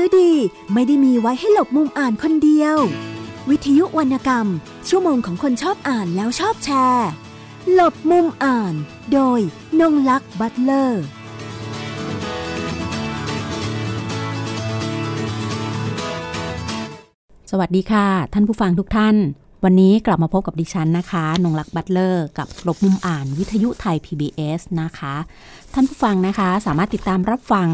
หนังสือดีไม่ได้มีไว้ให้หลบมุมอ่านคนเดียว วิทยุวรรณกรรม ชั่วโมงของคนชอบอ่านแล้วชอบแชร์ หลบมุมอ่าน โดยนงลักษ์บัตเลอร์สวัสดีค่ะ ท่านผู้ฟังทุกท่าน วันนี้กลับมาพบกับดิฉันนะคะ นงลักษ์บัตเลอร์ กับหลบมุมอ่านวิทยุไทย PBS นะคะ ท่านผู้ฟังนะคะสามารถติดตามรับฟัง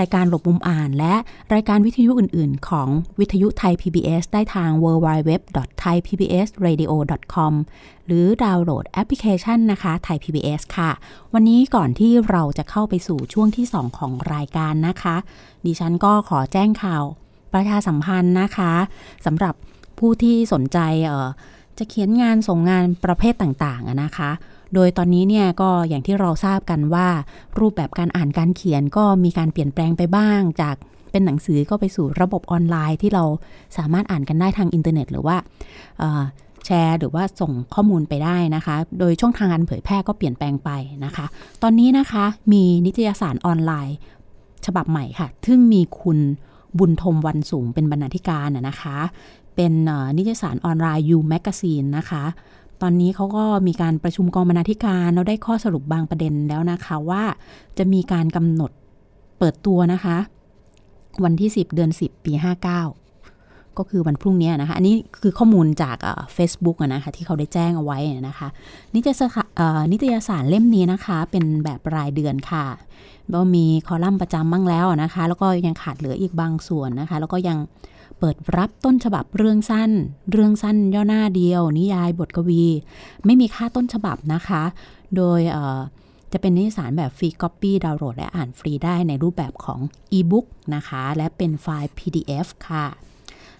รายการหลบมุมอ่าน และรายการวิทยุอื่น ๆ ของวิทยุไทย PBS ได้ทาง www.thaipbsradio.com หรือดาวน์โหลดแอปพลิเคชันนะคะไทย PBS ค่ะ วันนี้ก่อนที่เราจะเข้าไปสู่ช่วงที่ 2 ของรายการนะคะ ดิฉันก็ขอแจ้งข่าวประชาสัมพันธ์นะคะสำหรับ ผู้ที่สนใจเอ่อจะเขียนงานส่งงานประเภทต่างๆนะคะ โดยตอนนี้เนี่ยก็อย่างที่เราทราบกันว่า รูปแบบการอ่านการเขียนก็มีการเปลี่ยนแปลงไปบ้าง จากเป็นหนังสือก็ไปสู่ระบบออนไลน์ที่เราสามารถอ่านกันได้ทางอินเทอร์เน็ต หรือว่าแชร์หรือว่าส่งข้อมูลไปได้นะคะ โดยช่องทางการเผยแพร่ก็เปลี่ยนแปลงไปนะคะ ตอนนี้นะคะมีนิตยสารออนไลน์ ฉบับใหม่ค่ะ ซึ่งมีคุณบุญทมวันสูงเป็นบรรณาธิการนะคะ เป็นนิตยสารออนไลน์ U Magazine นะคะ ตอนนี้เขาก็มีการประชุมกองบรรณาธิการแล้วได้ข้อสรุปบางประเด็นแล้วนะคะว่าจะมีการกำหนดเปิดตัวนะคะ วันที่ 10 เดือน 10 ปี 59 ก็คือวันพรุ่งนี้นะคะ อันนี้คือข้อมูลจากเฟซบุ๊กนะคะที่เขาได้แจ้งเอาไว้นะคะ นิตยสารนิตยสารเล่มนี้นะคะ เป็นแบบรายเดือนค่ะก็มีคอลัมน์ประจำบ้างแล้วนะคะ แล้วก็ยังขาดเหลืออีกบางส่วนนะคะ แล้วก็ยัง เปิดรับต้นฉบับเรื่องสั้น เรื่องสั้นย่อหน้าเดียว นิยายบทกวี ไม่มีค่าต้นฉบับนะคะ โดยจะเป็นนิสารแบบฟรีก๊อปปี้ดาวน์โหลดและอ่านฟรีได้ในรูปแบบของอีบุ๊กนะคะ และเป็นไฟล์ PDF ค่ะ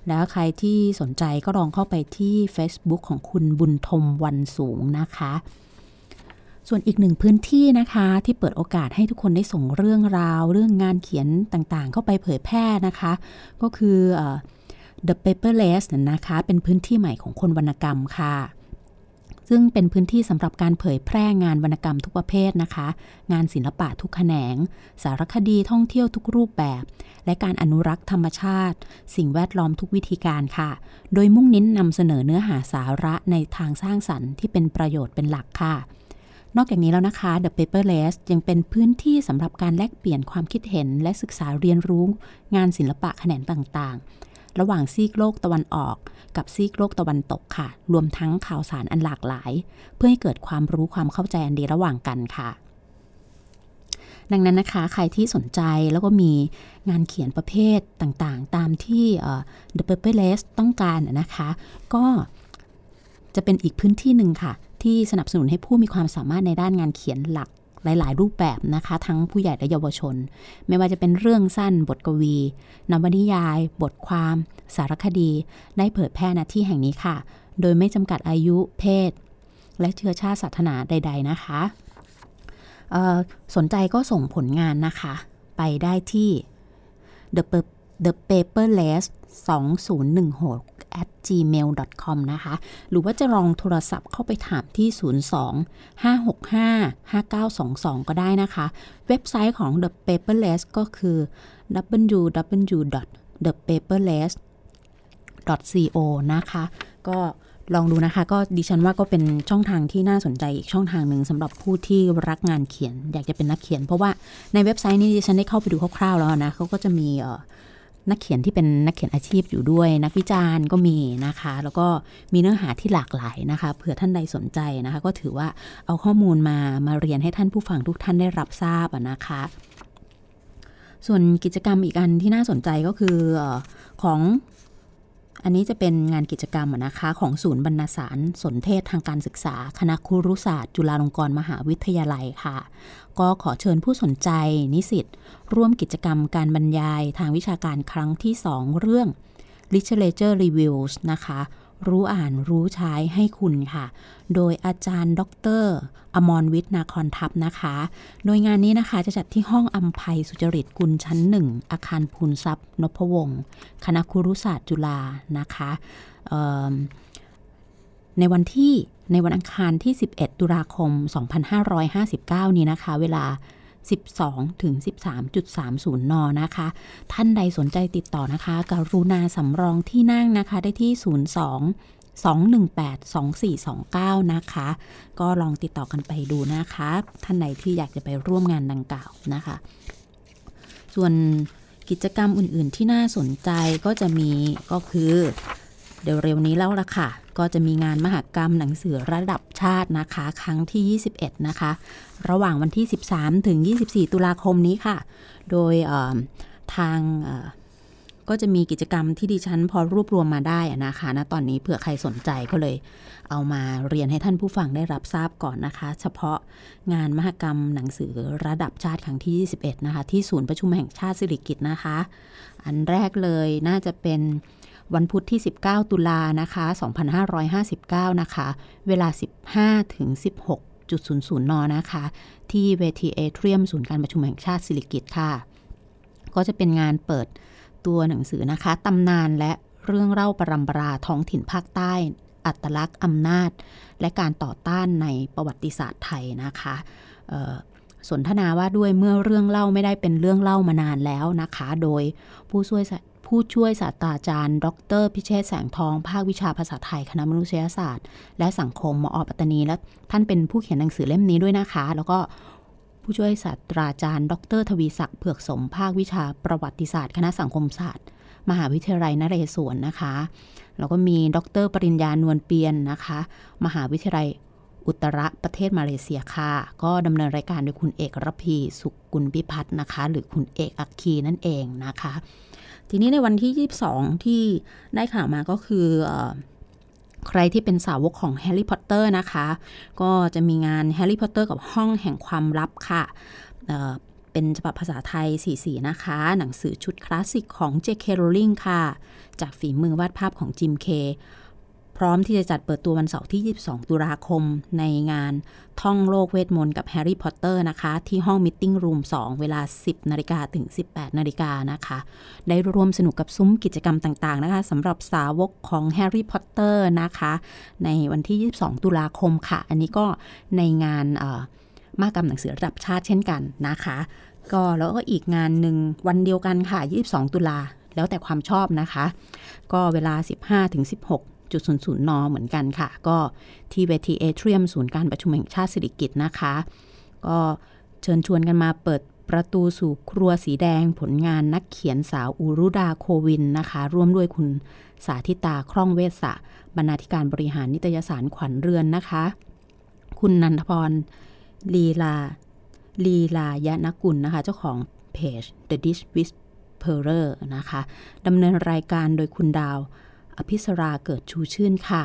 แล้วใครที่สนใจก็ลองเข้าไปที่ Facebook ของคุณบุญทมวันสูงนะคะ ส่วนอีกหนึ่งพื้นที่นะคะ ที่เปิดโอกาสให้ทุกคนได้ส่งเรื่องราว เรื่องงานเขียนต่างๆ เข้าไปเผยแพร่นะคะ ก็คือ The Paperless นะคะ เป็นพื้นที่ใหม่ของคนวรรณกรรมค่ะ ซึ่งเป็นพื้นที่สำหรับการเผยแพร่งานวรรณกรรมทุกประเภทนะคะ งานศิลปะทุกแขนง สารคดีท่องเที่ยวทุกรูปแบบ และการอนุรักษ์ธรรมชาติ สิ่งแวดล้อมทุกวิธีการค่ะ โดยมุ่งเน้นนำเสนอเนื้อหาสาระในทางสร้างสรรค์ที่เป็นประโยชน์เป็นหลักค่ะ นอกจากนี้แล้วนะคะ The Paperless ยังเป็นพื้นที่สำหรับการแลกเปลี่ยนความคิดเห็น และศึกษาเรียนรู้งานศิลปะแขนงต่างๆ ระหว่างซีกโลกตะวันออก กับซีกโลกตะวันตกค่ะ รวมทั้งข่าวสารอันหลากหลาย เพื่อให้เกิดความรู้ความเข้าใจอันดีระหว่างกันค่ะ ดังนั้นนะคะ ใครที่สนใจแล้วก็มีงานเขียนประเภทต่างๆ ตามที่ The Paperless ต้องการนะคะ ก็จะเป็นอีกพื้นที่หนึ่งค่ะ ที่สนับสนุนให้ผู้มีความสามารถในด้านงานเขียนหลักหลาย ๆ รูปแบบนะคะ ทั้งผู้ใหญ่และเยาวชน ไม่ว่าจะเป็นเรื่องสั้น บทกวี นวนิยาย บทความ สารคดี ได้เผยแพร่ณที่แห่งนี้ค่ะ โดยไม่จำกัดอายุเพศ และเชื้อชาติศาสนาใด ๆ นะคะสนใจก็ส่งผลงานนะคะ ไปได้ที่ the the paperless 2016 at gmail.com นะคะ หรือว่าจะลองโทรศัพท์เข้าไปถามที่ 02 565 5922 ก็ได้นะคะ เว็บไซต์ของ The Paperless ก็คือ www.thepaperless.co นะคะ ก็ลองดูนะคะ ก็ดิฉันว่าก็เป็นช่องทางที่น่าสนใจอีกช่องทางหนึ่งสำหรับผู้ที่รักงานเขียน อยากจะเป็นนักเขียน เพราะว่าในเว็บไซต์นี้ดิฉันได้เข้าไปดูคร่าวๆแล้วนะเขาก็จะมี นักเขียนที่เป็นนักเขียนอาชีพอยู่ด้วย นักวิจารณ์ก็มีนะคะ แล้วก็มีเนื้อหาที่หลากหลายนะคะเผื่อท่านใดสนใจนะคะ ก็ถือว่าเอาข้อมูลมามาเรียนให้ท่านผู้ฟังทุกท่านได้รับทราบนะคะ ส่วนกิจกรรมอีกอันที่น่าสนใจก็คือของ อันนี้จะเป็นงานกิจกรรมนะคะของศูนย์บรรณสารสนเทศทางการศึกษา คณะครุศาสตร์จุฬาลงกรณ์มหาวิทยาลัยค่ะ ก็ขอเชิญผู้สนใจนิสิตร่วมกิจกรรมการบรรยายทางวิชาการครั้งที่ 2 เรื่อง Literature Reviews นะคะ รู้อ่านรู้ใช้ให้คุณค่ะ โดยอาจารย์ ดร อมรวิทย์นาคอนทัพนะคะ โดยงานนี้นะคะจะจัดที่ห้องอัมภัยสุจริตกุลชั้นหนึ่ง อาคารพูนทรัพย์ นพวงศ์คณะครุศาสตร์จุฬานะคะในวันที่ในวันอังคารที่ 11 ตุลาคม 2559 นี้นะคะ เวลา 12 ถึง 13.30 น นะคะ ท่านใดสนใจติดต่อนะคะ กรุณาสำรองที่นั่งนะคะ ได้ที่ 02 218 2429 นะคะ ก็ลองติดต่อกันไปดูนะคะ ท่านใดที่อยากจะไปร่วมงานดังกล่าวนะคะ ส่วนกิจกรรมอื่นๆที่น่าสนใจก็จะมีก็คือ เดี๋ยวเร็วนี้แล้วละค่ะ ก็จะมีงานมหกรรมหนังสือระดับชาตินะคะ ครั้งที่ 21 นะคะ ระหว่างวันที่ 13 ถึง 24 ตุลาคมนี้ค่ะ โดยทางก็จะมีกิจกรรมที่ดิฉันพอรวบรวมมาได้นะคะณนะตอนนี้เผื่อใครสนใจก็เลย เอามาเรียนให้ท่านผู้ฟังได้รับทราบก่อนนะคะ เฉพาะงานมหกรรมหนังสือระดับชาติครั้งที่ 21 นะคะ ที่ศูนย์ประชุมแห่งชาติสิริกิตนะคะ อันแรกเลยน่าจะเป็น วันพุธที่ 19 ตุลานะคะ 2559 นะคะ เวลา 15ถึง16.00 น นะคะ ที่เวทีเอเทรียมศูนย์การประชุมแห่งชาติสิริกิตค่ะ ก็จะเป็นงานเปิดตัวหนังสือนะคะตำนานและเรื่องเล่าปรำปราท้องถิ่นภาคใต้ อัตลักษณ์อำนาจ และการต่อต้านในประวัติศาสตร์ไทยนะคะสนทนาว่าด้วยเมื่อเรื่องเล่าไม่ได้เป็นเรื่องเล่ามานานแล้วนะคะ โดยผู้ช่วย ผู้ช่วยศาสตราจารย์ ดร พิเชษแสงทอง ภาควิชาภาษาไทย คณะมนุษยศาสตร์ และสังคมมอปัตตานี และท่านเป็นผู้เขียนหนังสือเล่มนี้ด้วยนะคะ แล้วก็ผู้ช่วยศาสตราจารย์ ดร ทวีศักดิ์เผือกสม ภาควิชาประวัติศาสตร์ คณะสังคมศาสตร์ มหาวิทยาลัยนเรศวรนะคะ แล้วก็มีดร ปริญญานวลเปียนนะคะ มหาวิทยาลัยอุตรประเทศมาเลเซียค่ะ ก็ดำเนินรายการโดยคุณเอกรพีสุกุลพิพัฒน์นะคะ หรือคุณเอกอักคีนั่นเองนะคะ ทีนี้ในวันที่ 22 ที่ได้ข่าวมาก็คือใครที่เป็นสาวกของแฮร์รี่พอตเตอร์นะคะ ก็จะมีงานแฮร์รี่พอตเตอร์กับห้องแห่งความลับค่ะเป็นฉบับภาษาไทยสีสีนะคะ หนังสือชุดคลาสสิกของ J.K. Rowling ค่ะ จากฝีมือวาดภาพของจิมเคย์ พร้อมที่จะจัดเปิดตัววันเสาร์ที่ 22 ตุลาคม ในงานท่องโลกเวทมนต์กับแฮร์รี่พอตเตอร์นะคะ ที่ห้อง meeting room 2 เวลา 10 นาฬิกาถึง 18 นาฬิกานะคะ ได้รวมสนุกกับซุ้มกิจกรรมต่าง ๆ นะคะสำหรับสาวกของแฮร์รี่พอตเตอร์นะคะ ในวันที่ 22 ตุลาคมค่ะ อันนี้ก็ในงานมหกรรมหนังสือระดับชาติเช่นกันนะคะ ก็แล้วก็อีกงานหนึ่งวันเดียวกันค่ะ 22 ตุลาแล้วแต่ความชอบนะคะ ก็เวลา 15-16 จุดศูนย์ศูนย์นอเหมือนกันค่ะ ก็ที่เวทีเอเทียมศูนย์การประชุมแห่งชาติสิริกิตนะคะ ก็เชิญชวนกันมาเปิดประตูสู่ครัวสีแดงผลงานนักเขียนสาวอูรุดาโควินนะคะ ร่วมด้วยคุณสาธิตาคล่องเวสะบรรณาธิการบริหารนิตยสารขวัญเรือนนะคะ คุณนันทพรลีลาลีลายะนกุลนะคะ เจ้าของเพจ The Dish Whisperer นะคะดำเนินรายการโดยคุณดาว อภิสราเกิดชูชื่นค่ะ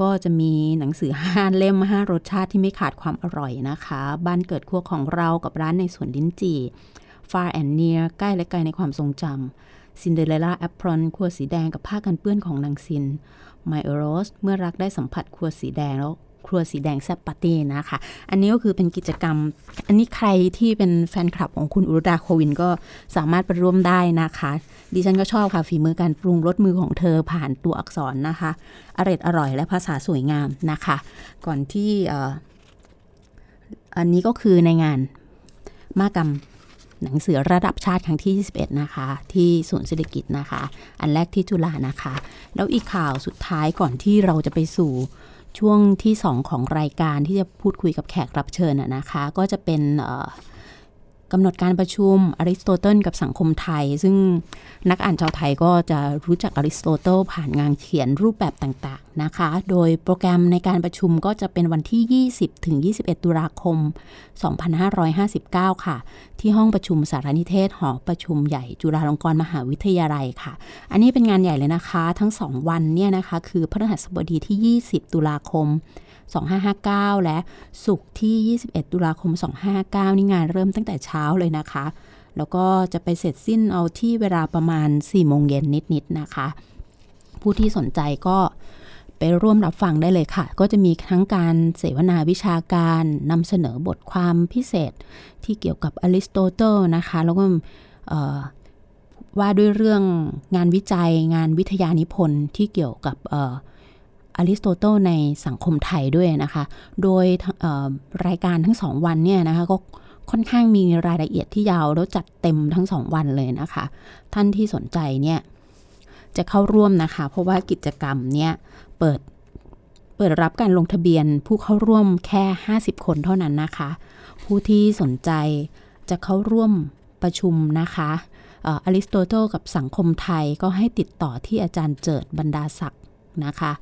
ก็จะมีหนังสือห้าเล่มห้ารสชาติที่ไม่ขาดความอร่อยนะคะ บ้านเกิดครัวของเรากับร้านในสวนลิ้นจี่ Far and Near ใกล้และไกลในความทรงจำ Cinderella Apron ครัวสีแดงกับผ้ากันเปื้อนของนางซิน my Rose เมื่อรักได้สัมผัสครัวสีแดงแล้ว ครัวสีแดงแซบปาร์ตี้นะคะ อันนี้ก็คือเป็นกิจกรรม อันนี้ใครที่เป็นแฟนคลับของคุณอุรดาโควินก็สามารถไปร่วมได้นะคะ ดิฉันก็ชอบค่ะฝีมือการปรุงรสมือของเธอผ่านตัวอักษรนะคะอร่อยอร่อยและภาษาสวยงามนะคะ ก่อนที่อันนี้ก็คือในงานมากรรมหนังสือระดับชาติครั้งที่ 21 นะคะ ที่ศูนย์เศรษฐกิจนะคะ อันแรกที่จุฬานะคะ แล้วอีกข่าวสุดท้ายก่อนที่เราจะไปสู่ ช่วงที่ 2 ของรายการที่จะพูดคุยกับแขกรับเชิญนะคะ ก็จะเป็นกำหนดการประชุมอริสโตเติลกับสังคมไทย ซึ่งนักอ่านชาวไทยก็จะรู้จักอริสโตเติลผ่านงานเขียนรูปแบบต่าง นะคะ โดยโปรแกรมในการประชุมก็จะเป็นวันที่ 20 ถึง 21 ตุลาคม 2559 ค่ะ ที่ห้องประชุมสารนิเทศหอประชุมใหญ่จุฬาลงกรณ์มหาวิทยาลัยค่ะ อันนี้เป็นงานใหญ่เลยนะคะ ทั้ง 2 วันเนี่ยนะคะ คือพฤหัสบดีที่ 20 ตุลาคม 2559 และสุกร์ที่ 21 ตุลาคม 2559 นี่งานเริ่มตั้งแต่เช้าเลยนะคะ แล้วก็จะไปเสร็จสิ้นเอาที่เวลาประมาณ4โมงเย็นนิดๆนะคะผู้ที่สนใจก็ ไปร่วมรับฟังได้เลยค่ะ ก็จะมีทั้งการเสวนาวิชาการนำเสนอบทความพิเศษที่เกี่ยวกับอริสโตเติลนะคะ แล้วก็ว่าด้วยเรื่องงานวิจัยงานวิทยานิพนธ์ที่เกี่ยวกับอริสโตเติลในสังคมไทยด้วยนะคะ โดยรายการทั้งสองวันเนี่ยนะคะก็ค่อนข้างมีรายละเอียดที่ยาวแล้วจัดเต็มทั้งสองวันเลยนะคะ ท่านที่สนใจเนี่ยจะเข้าร่วมนะคะ เพราะว่ากิจกรรมเนี่ย เปิด เปิดรับการลงทะเบียนผู้เข้าร่วมแค่ 50 คนเท่านั้นนะคะ ผู้ที่สนใจจะเข้าร่วมประชุมนะคะอริสโตเติลกับสังคมไทยก็ให้ติดต่อที่อาจารย์เจิดบรรดาศักดิ์นะคะ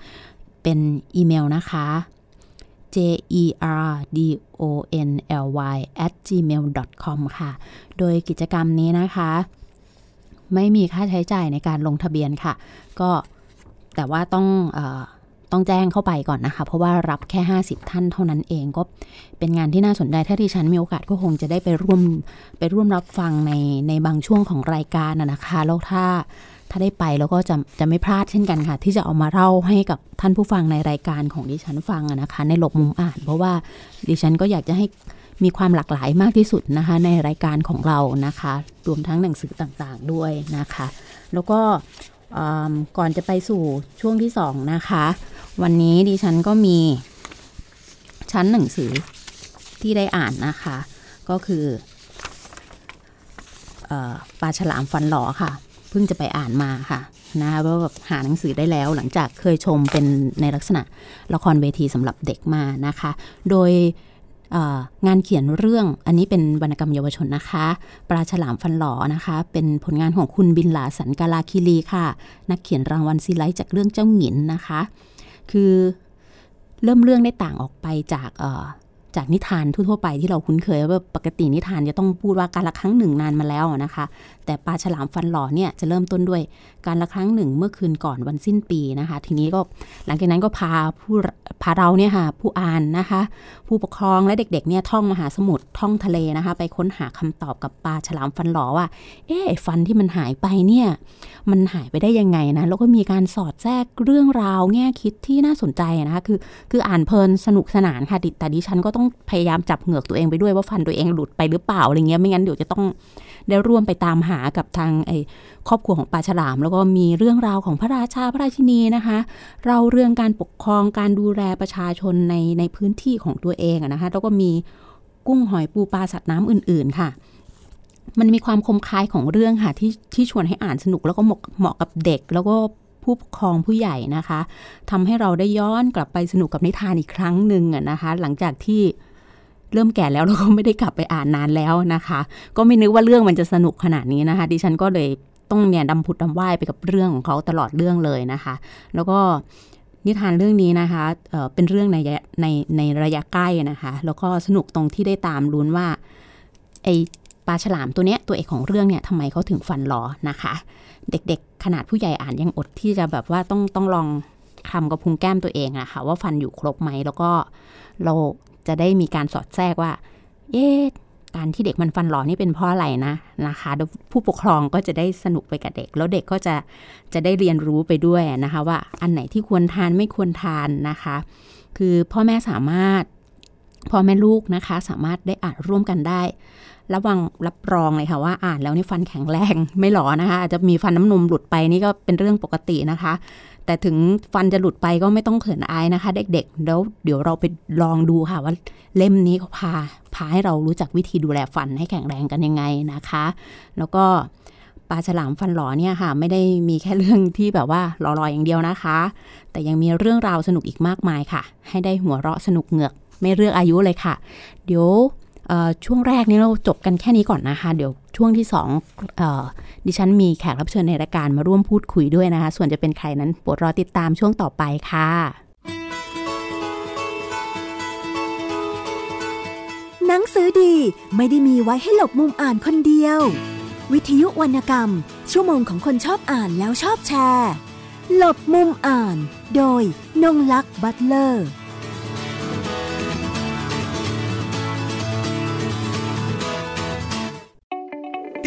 เป็นอีเมลนะคะ j e r d o n l y at gmail com ค่ะ โดยกิจกรรมนี้นะคะ ไม่มีค่าใช้จ่ายในการลงทะเบียนค่ะ ก็ แต่ว่าต้องอต้องแจ้งเข้าไปก่อนนะคะ เพราะว่ารับแค่ 50 ท่านเท่านั้นเองก็เป็นงานที่น่าสนใจถ้าที่ฉันมีโอกาสก็คงจะได้ไปร่วมไปร่วมรับฟังในในบางช่วงของรายการนะคะแล้วถ้าถ้าได้ไปแล้วก็จะจะไม่พลาดเช่นกันค่ะ ที่จะเอามาเล่าให้กับท่านผู้ฟังในรายการของดิฉันฟังนะคะ ในหลบมุมอ่าน เพราะว่าดิฉันก็อยากจะให้มีความหลากหลายมากที่สุดนะคะ ในรายการของเรานะคะ รวมทั้งหนังสือต่างๆด้วยนะคะ แล้วก็ ก่อนจะไปสู่ช่วงที่สองนะคะ วันนี้ดิฉันก็มีชั้นหนังสือที่ได้อ่านนะคะ ก็คือปลาฉลามฟันหลอค่ะ เพิ่งจะไปอ่านมาค่ะนะคะว่าแบบหาหนังสือได้แล้วหลังจากเคยชมเป็นในลักษณะละครเวทีสำหรับเด็กมานะคะ โดย งานเขียนเรื่องอันนี้เป็นวรรณกรรมเยาวชนนะคะ ปลาฉลามฟันหล่อนะคะ เป็นผลงานของคุณบินหลาสันกาลาคิรีค่ะ นักเขียนรางวัลซีไลท์จากเรื่องเจ้าหงินนะคะ คือเริ่มเรื่องได้ต่างออกไปจากจากนิทานทั่วๆไปที่เราคุ้นเคยว่าปกตินิทานจะต้องพูดว่าการละครั้งหนึ่งนานมาแล้วนะคะ แต่ปลาฉลามฟันหล่อเนี่ยจะเริ่มต้นด้วยการละครั้งหนึ่งเมื่อคืนก่อนวันสิ้นปีนะคะ ทีนี้ก็หลังจากนั้นก็พาผู้พาเราเนี่ยค่ะผู้อ่านนะคะ ผู้ปกครองและเด็กๆเนี่ยท่องมหาสมุทรท่องทะเลนะคะ ไปค้นหาคำตอบกับปลาฉลามฟันหล่อว่า เอ๊ฟันที่มันหายไปเนี่ยมันหายไปได้ยังไงนะแล้วก็มีการสอดแทรกเรื่องราวแง่คิดที่น่าสนใจนะคะคือคืออ่านเพลินสนุกสนานค่ะแต่ดิฉันก็ต้องพยายามจับเหงือกตัวเองไปด้วยว่าฟันตัวเองหลุดไปหรือเปล่าอะไรเงี้ยไม่งั้นเดี๋ยวจะต้อง ได้ร่วมไปตามหากับทางไอ้ครอบครัวของปลาฉลาม แล้วก็มีเรื่องราวของพระราชาพระราชินีนะคะเราเรื่องการปกครองการดูแลประชาชนในในพื้นที่ของตัวเองนะคะแล้วก็มีกุ้งหอยปูปลาสัตว์น้ำอื่น ๆ ค่ะมันมีความคมคายของเรื่องค่ะที่ที่ชวนให้อ่านสนุกแล้วก็เหมาะเหมาะกับเด็ก แล้วก็ผู้ปกครองผู้ใหญ่นะคะทำให้เราได้ย้อนกลับไปสนุกกับนิทานอีกครั้งหนึ่งนะคะ หลังจากที่ เริ่มแก่แล้วเราก็ไม่ได้กลับไปอ่านนานแล้วนะคะ ก็ไม่นึกว่าเรื่องมันจะสนุกขนาดนี้นะคะ ดิฉันก็เลยต้องเนี่ยดำผุดดำว่ายไปกับเรื่องของเขาตลอดเรื่องเลยนะคะ แล้วก็นิทานเรื่องนี้นะคะเเป็นเรื่องในในในระยะใกล้นะคะ แล้วก็สนุกตรงที่ได้ตามลุ้นว่าไอปลาฉลามตัวเนี้ยตัวเอกของเรื่องเนี่ยทำไมเขาถึงฟันหลอนะคะ เด็กๆ ขนาดผู้ใหญ่อ่านยังอดที่จะแบบว่าต้องต้องลองคำกับพุงแก้มตัวเองอะคะ่ะว่าฟันอยู่ครบไหมแล้วก็เรา จะได้มีการสอดแทรกว่า เอ๊ะการที่เด็กมันฟันหลอนี่เป็นเพราะอะไรนะนะคะผู้ปกครองก็จะได้สนุกไปกับเด็ก แล้วเด็กก็จะจะได้เรียนรู้ไปด้วยนะคะ ว่าอันไหนที่ควรทานไม่ควรทานนะคะ คือพ่อแม่สามารถพ่อแม่ลูกนะคะ สามารถได้อ่านร่วมกันได้ระวังรับรองเลยค่ะว่าอ่านแล้วนี่ฟันแข็งแรงไม่หลอนะคะ อาจจะมีฟันน้ำนมหลุดไปนี่ก็เป็นเรื่องปกตินะคะ แต่ถึงฟันจะหลุดไปก็ไม่ต้องเขินอายนะคะ เด็กๆ แล้วเดี๋ยวเราไปลองดูค่ะว่าเล่มนี้เขาพาพาให้เรารู้จักวิธีดูแลฟันให้แข็งแรงกันยังไงนะคะ แล้วก็ปลาฉลามฟันหลอเนี่ยค่ะ ไม่ได้มีแค่เรื่องที่แบบว่าหลอๆอย่างเดียวนะคะ แต่ยังมีเรื่องราวสนุกอีกมากมายค่ะ ให้ได้หัวเราะสนุกเหงือกไม่เลือกอายุเลยค่ะ เดี๋ยว ช่วงแรกนี้เราจบกันแค่นี้ก่อนนะคะ เดี๋ยวช่วงที่สองอดิฉันมีแขกรับเชิญในรายการมาร่วมพูดคุยด้วยนะคะ ส่วนจะเป็นใครนั้นโปรดรอติดตามช่วงต่อไปค่ะ หนังสือดีไม่ได้มีไว้ให้หลบมุมอ่านคนเดียว วิทยุวรรณกรรม ชั่วโมงของคนชอบอ่านแล้วชอบแชร์ หลบมุมอ่าน โดยนงลักษ์บัตเลอร์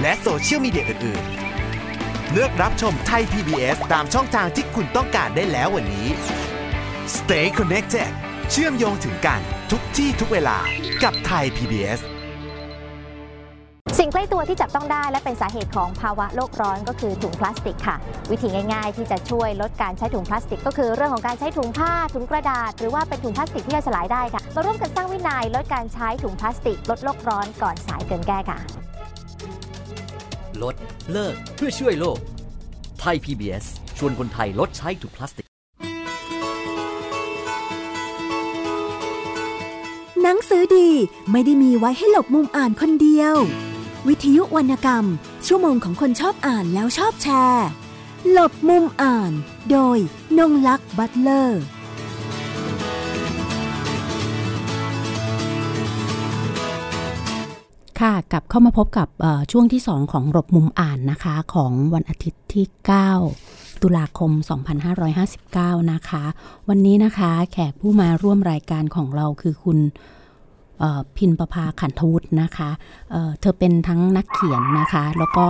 และโซเชียลมีเดียอื่นๆ เลือกรับชมไทย PBS ตามช่องทางที่คุณต้องการได้แล้ววันนี้ Stay connected เชื่อมโยงถึงกันทุกที่ทุกเวลากับไทย PBS สิ่งใกล้ตัวที่จับต้องได้และเป็นสาเหตุของภาวะโลกร้อนก็คือถุงพลาสติกค่ะ วิธีง่ายๆ ที่จะช่วยลดการใช้ถุงพลาสติก ก็คือเรื่องของการใช้ถุงผ้าถุงกระดาษ หรือว่าเป็นถุงพลาสติกที่ย่อยสลายได้ค่ะมาร่วมกันสร้างวินัยลดการใช้ถุงพลาสติก ลดโลกร้อนก่อนสายเกินแก้ค่ะ ลด เลิกเพื่อช่วยโลก ไทย PBS ชวนคนไทยลดใช้ถุงพลาสติก หนังสือดีไม่ได้มีไว้ให้หลบมุมอ่านคนเดียว วิทยุวรรณกรรม ชั่วโมงของคนชอบอ่านแล้วชอบแชร์ หลบมุมอ่าน โดยนงลักษ์บัตเลอร์ ค่ะกลับเข้ามาพบกับช่วงที่ 2 ของรบมุมอ่านนะคะ ของวันอาทิตย์ที่ 9 ตุลาคม 2559 นะคะ วันนี้นะคะแขกผู้มาร่วมรายการของเราคือคุณพินประภาขันทวุฒินะคะเเธอเป็นทั้งนักเขียนนะคะ แล้วก็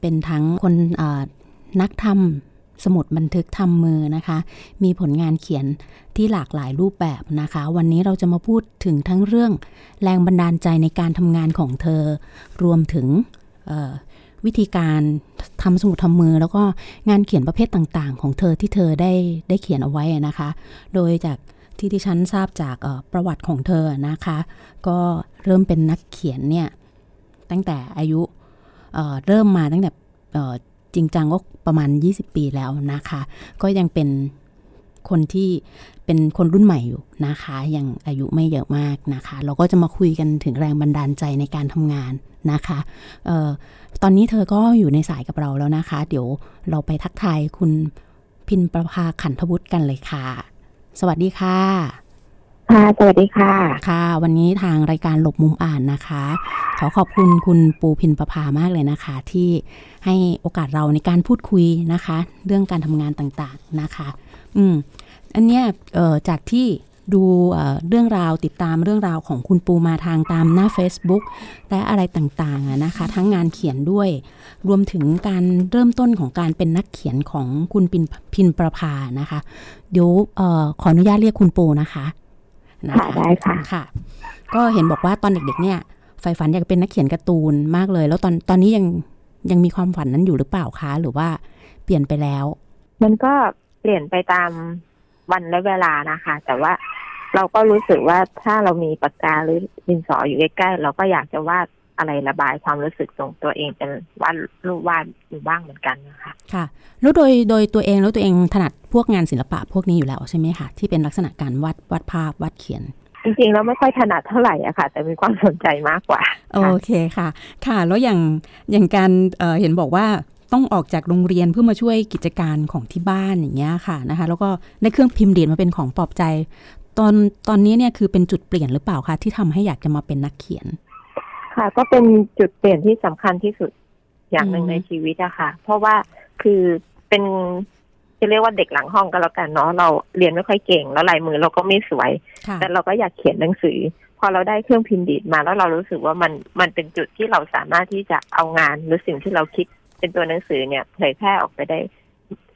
เป็นทั้งคนนักทำ สมุดบันทึกทำมือนะคะ มีผลงานเขียนที่หลากหลายรูปแบบนะคะ วันนี้เราจะมาพูดถึงทั้งเรื่องแรงบันดาลใจในการทำงานของเธอ รวมถึงวิธีการทำสมุดทำมือ แล้วก็งานเขียนประเภทต่างๆ ของเธอที่เธอได้ได้เขียนเอาไว้นะคะ โดยจากที่ที่ฉันทราบจากประวัติของเธอนะคะ ก็เริ่มเป็นนักเขียนเนี่ยตั้งแต่อายุเอ่อเริ่มมาตั้งแต่ จริงจังก็ประมาณ 20 ปีแล้วนะคะ ก็ยังเป็นคนที่เป็นคนรุ่นใหม่อยู่นะคะยังอายุไม่เยอะมากนะคะ เราก็จะมาคุยกันถึงแรงบันดาลใจในการทำงานนะคะเออตอนนี้เธอก็อยู่ในสายกับเราแล้วนะคะ เดี๋ยวเราไปทักทายคุณพินประภาขันทวุฒิกันเลยค่ะ สวัสดีค่ะ ค่ะ สวัสดีค่ะ ค่ะ วันนี้ทางรายการหลบมุมอ่านนะคะ ขอขอบคุณคุณปูพินประภามากเลยนะคะ ที่ให้โอกาสเราในการพูดคุยนะคะ เรื่องการทำงานต่างๆนะคะ อืม อันเนี้ยเอ่อจากที่ดูเอ่อเรื่องราวติดตามเรื่องราวของคุณปูมาทางตามหน้า Facebook และอะไรต่างๆอะนะคะ ทั้งงานเขียนด้วย รวมถึงการเริ่มต้นของการเป็นนักเขียนของคุณพินพินประภานะคะ เดี๋ยวเอ่อขออนุญาตเรียกคุณปูนะคะ ค่ะได้ค่ะค่ะ ก็เห็นบอกว่าตอนเด็กๆเนี่ยใฝ่ฝันอยากเป็นนักเขียนการ์ตูนมากเลย แล้วตอนตอนนี้ยังยังมีความฝันนั้นอยู่หรือเปล่าคะหรือว่าเปลี่ยนไปแล้ว มันก็เปลี่ยนไปตามวันและเวลานะคะ แต่ว่าเราก็รู้สึกว่าถ้าเรามีปากกาหรือดินสออยู่ใกล้ๆเราก็อยากจะวาด อะไรระบายความรู้สึกส่งตัวเองเป็นวาดรูปวาดอยู่บ้างเหมือนกันนะคะค่ะ แล้วโดยโดยตัวเองแล้วตัวเองถนัดพวกงานศิลปะพวกนี้อยู่แล้วใช่ไหมคะที่เป็นลักษณะการวาดวาดภาพวาดเขียนจริงๆเราไม่ค่อยถนัดเท่าไหร่อะค่ะ แต่มีความสนใจมากกว่า โอเคค่ะ ค่ะ แล้วอย่างอย่างการเอ่อเห็นบอกว่าต้องออกจากโรงเรียนเพื่อมาช่วยกิจการของที่บ้านอย่างเงี้ยค่ะนะคะ แล้วก็ได้เครื่องพิมพ์ดีดมาเป็นของปลอบใจ ตอนตอนนี้เนี่ยคือเป็นจุดเปลี่ยนหรือเปล่าคะที่ทำให้อยากจะมาเป็นนักเขียน ค่ะ ก็เป็นจุดเปลี่ยนที่สำคัญที่สุดอย่างหนึ่งอืมในชีวิตอะค่ะ เพราะว่าคือเป็นจะเรียกว่าเด็กหลังห้องก็แล้วกันเนาะเราเรียนไม่ค่อยเก่ง แล้วลายมือเราก็ไม่สวยค่ะแต่เราก็อยากเขียนหนังสือ พอเราได้เครื่องพิมพ์ดีดมาแล้วเรารู้สึกว่ามันมันเป็นจุดที่เราสามารถที่จะเอางานหรือสิ่งที่เราคิดเป็นตัวหนังสือเนี่ยเผยแพร่ออกไปได้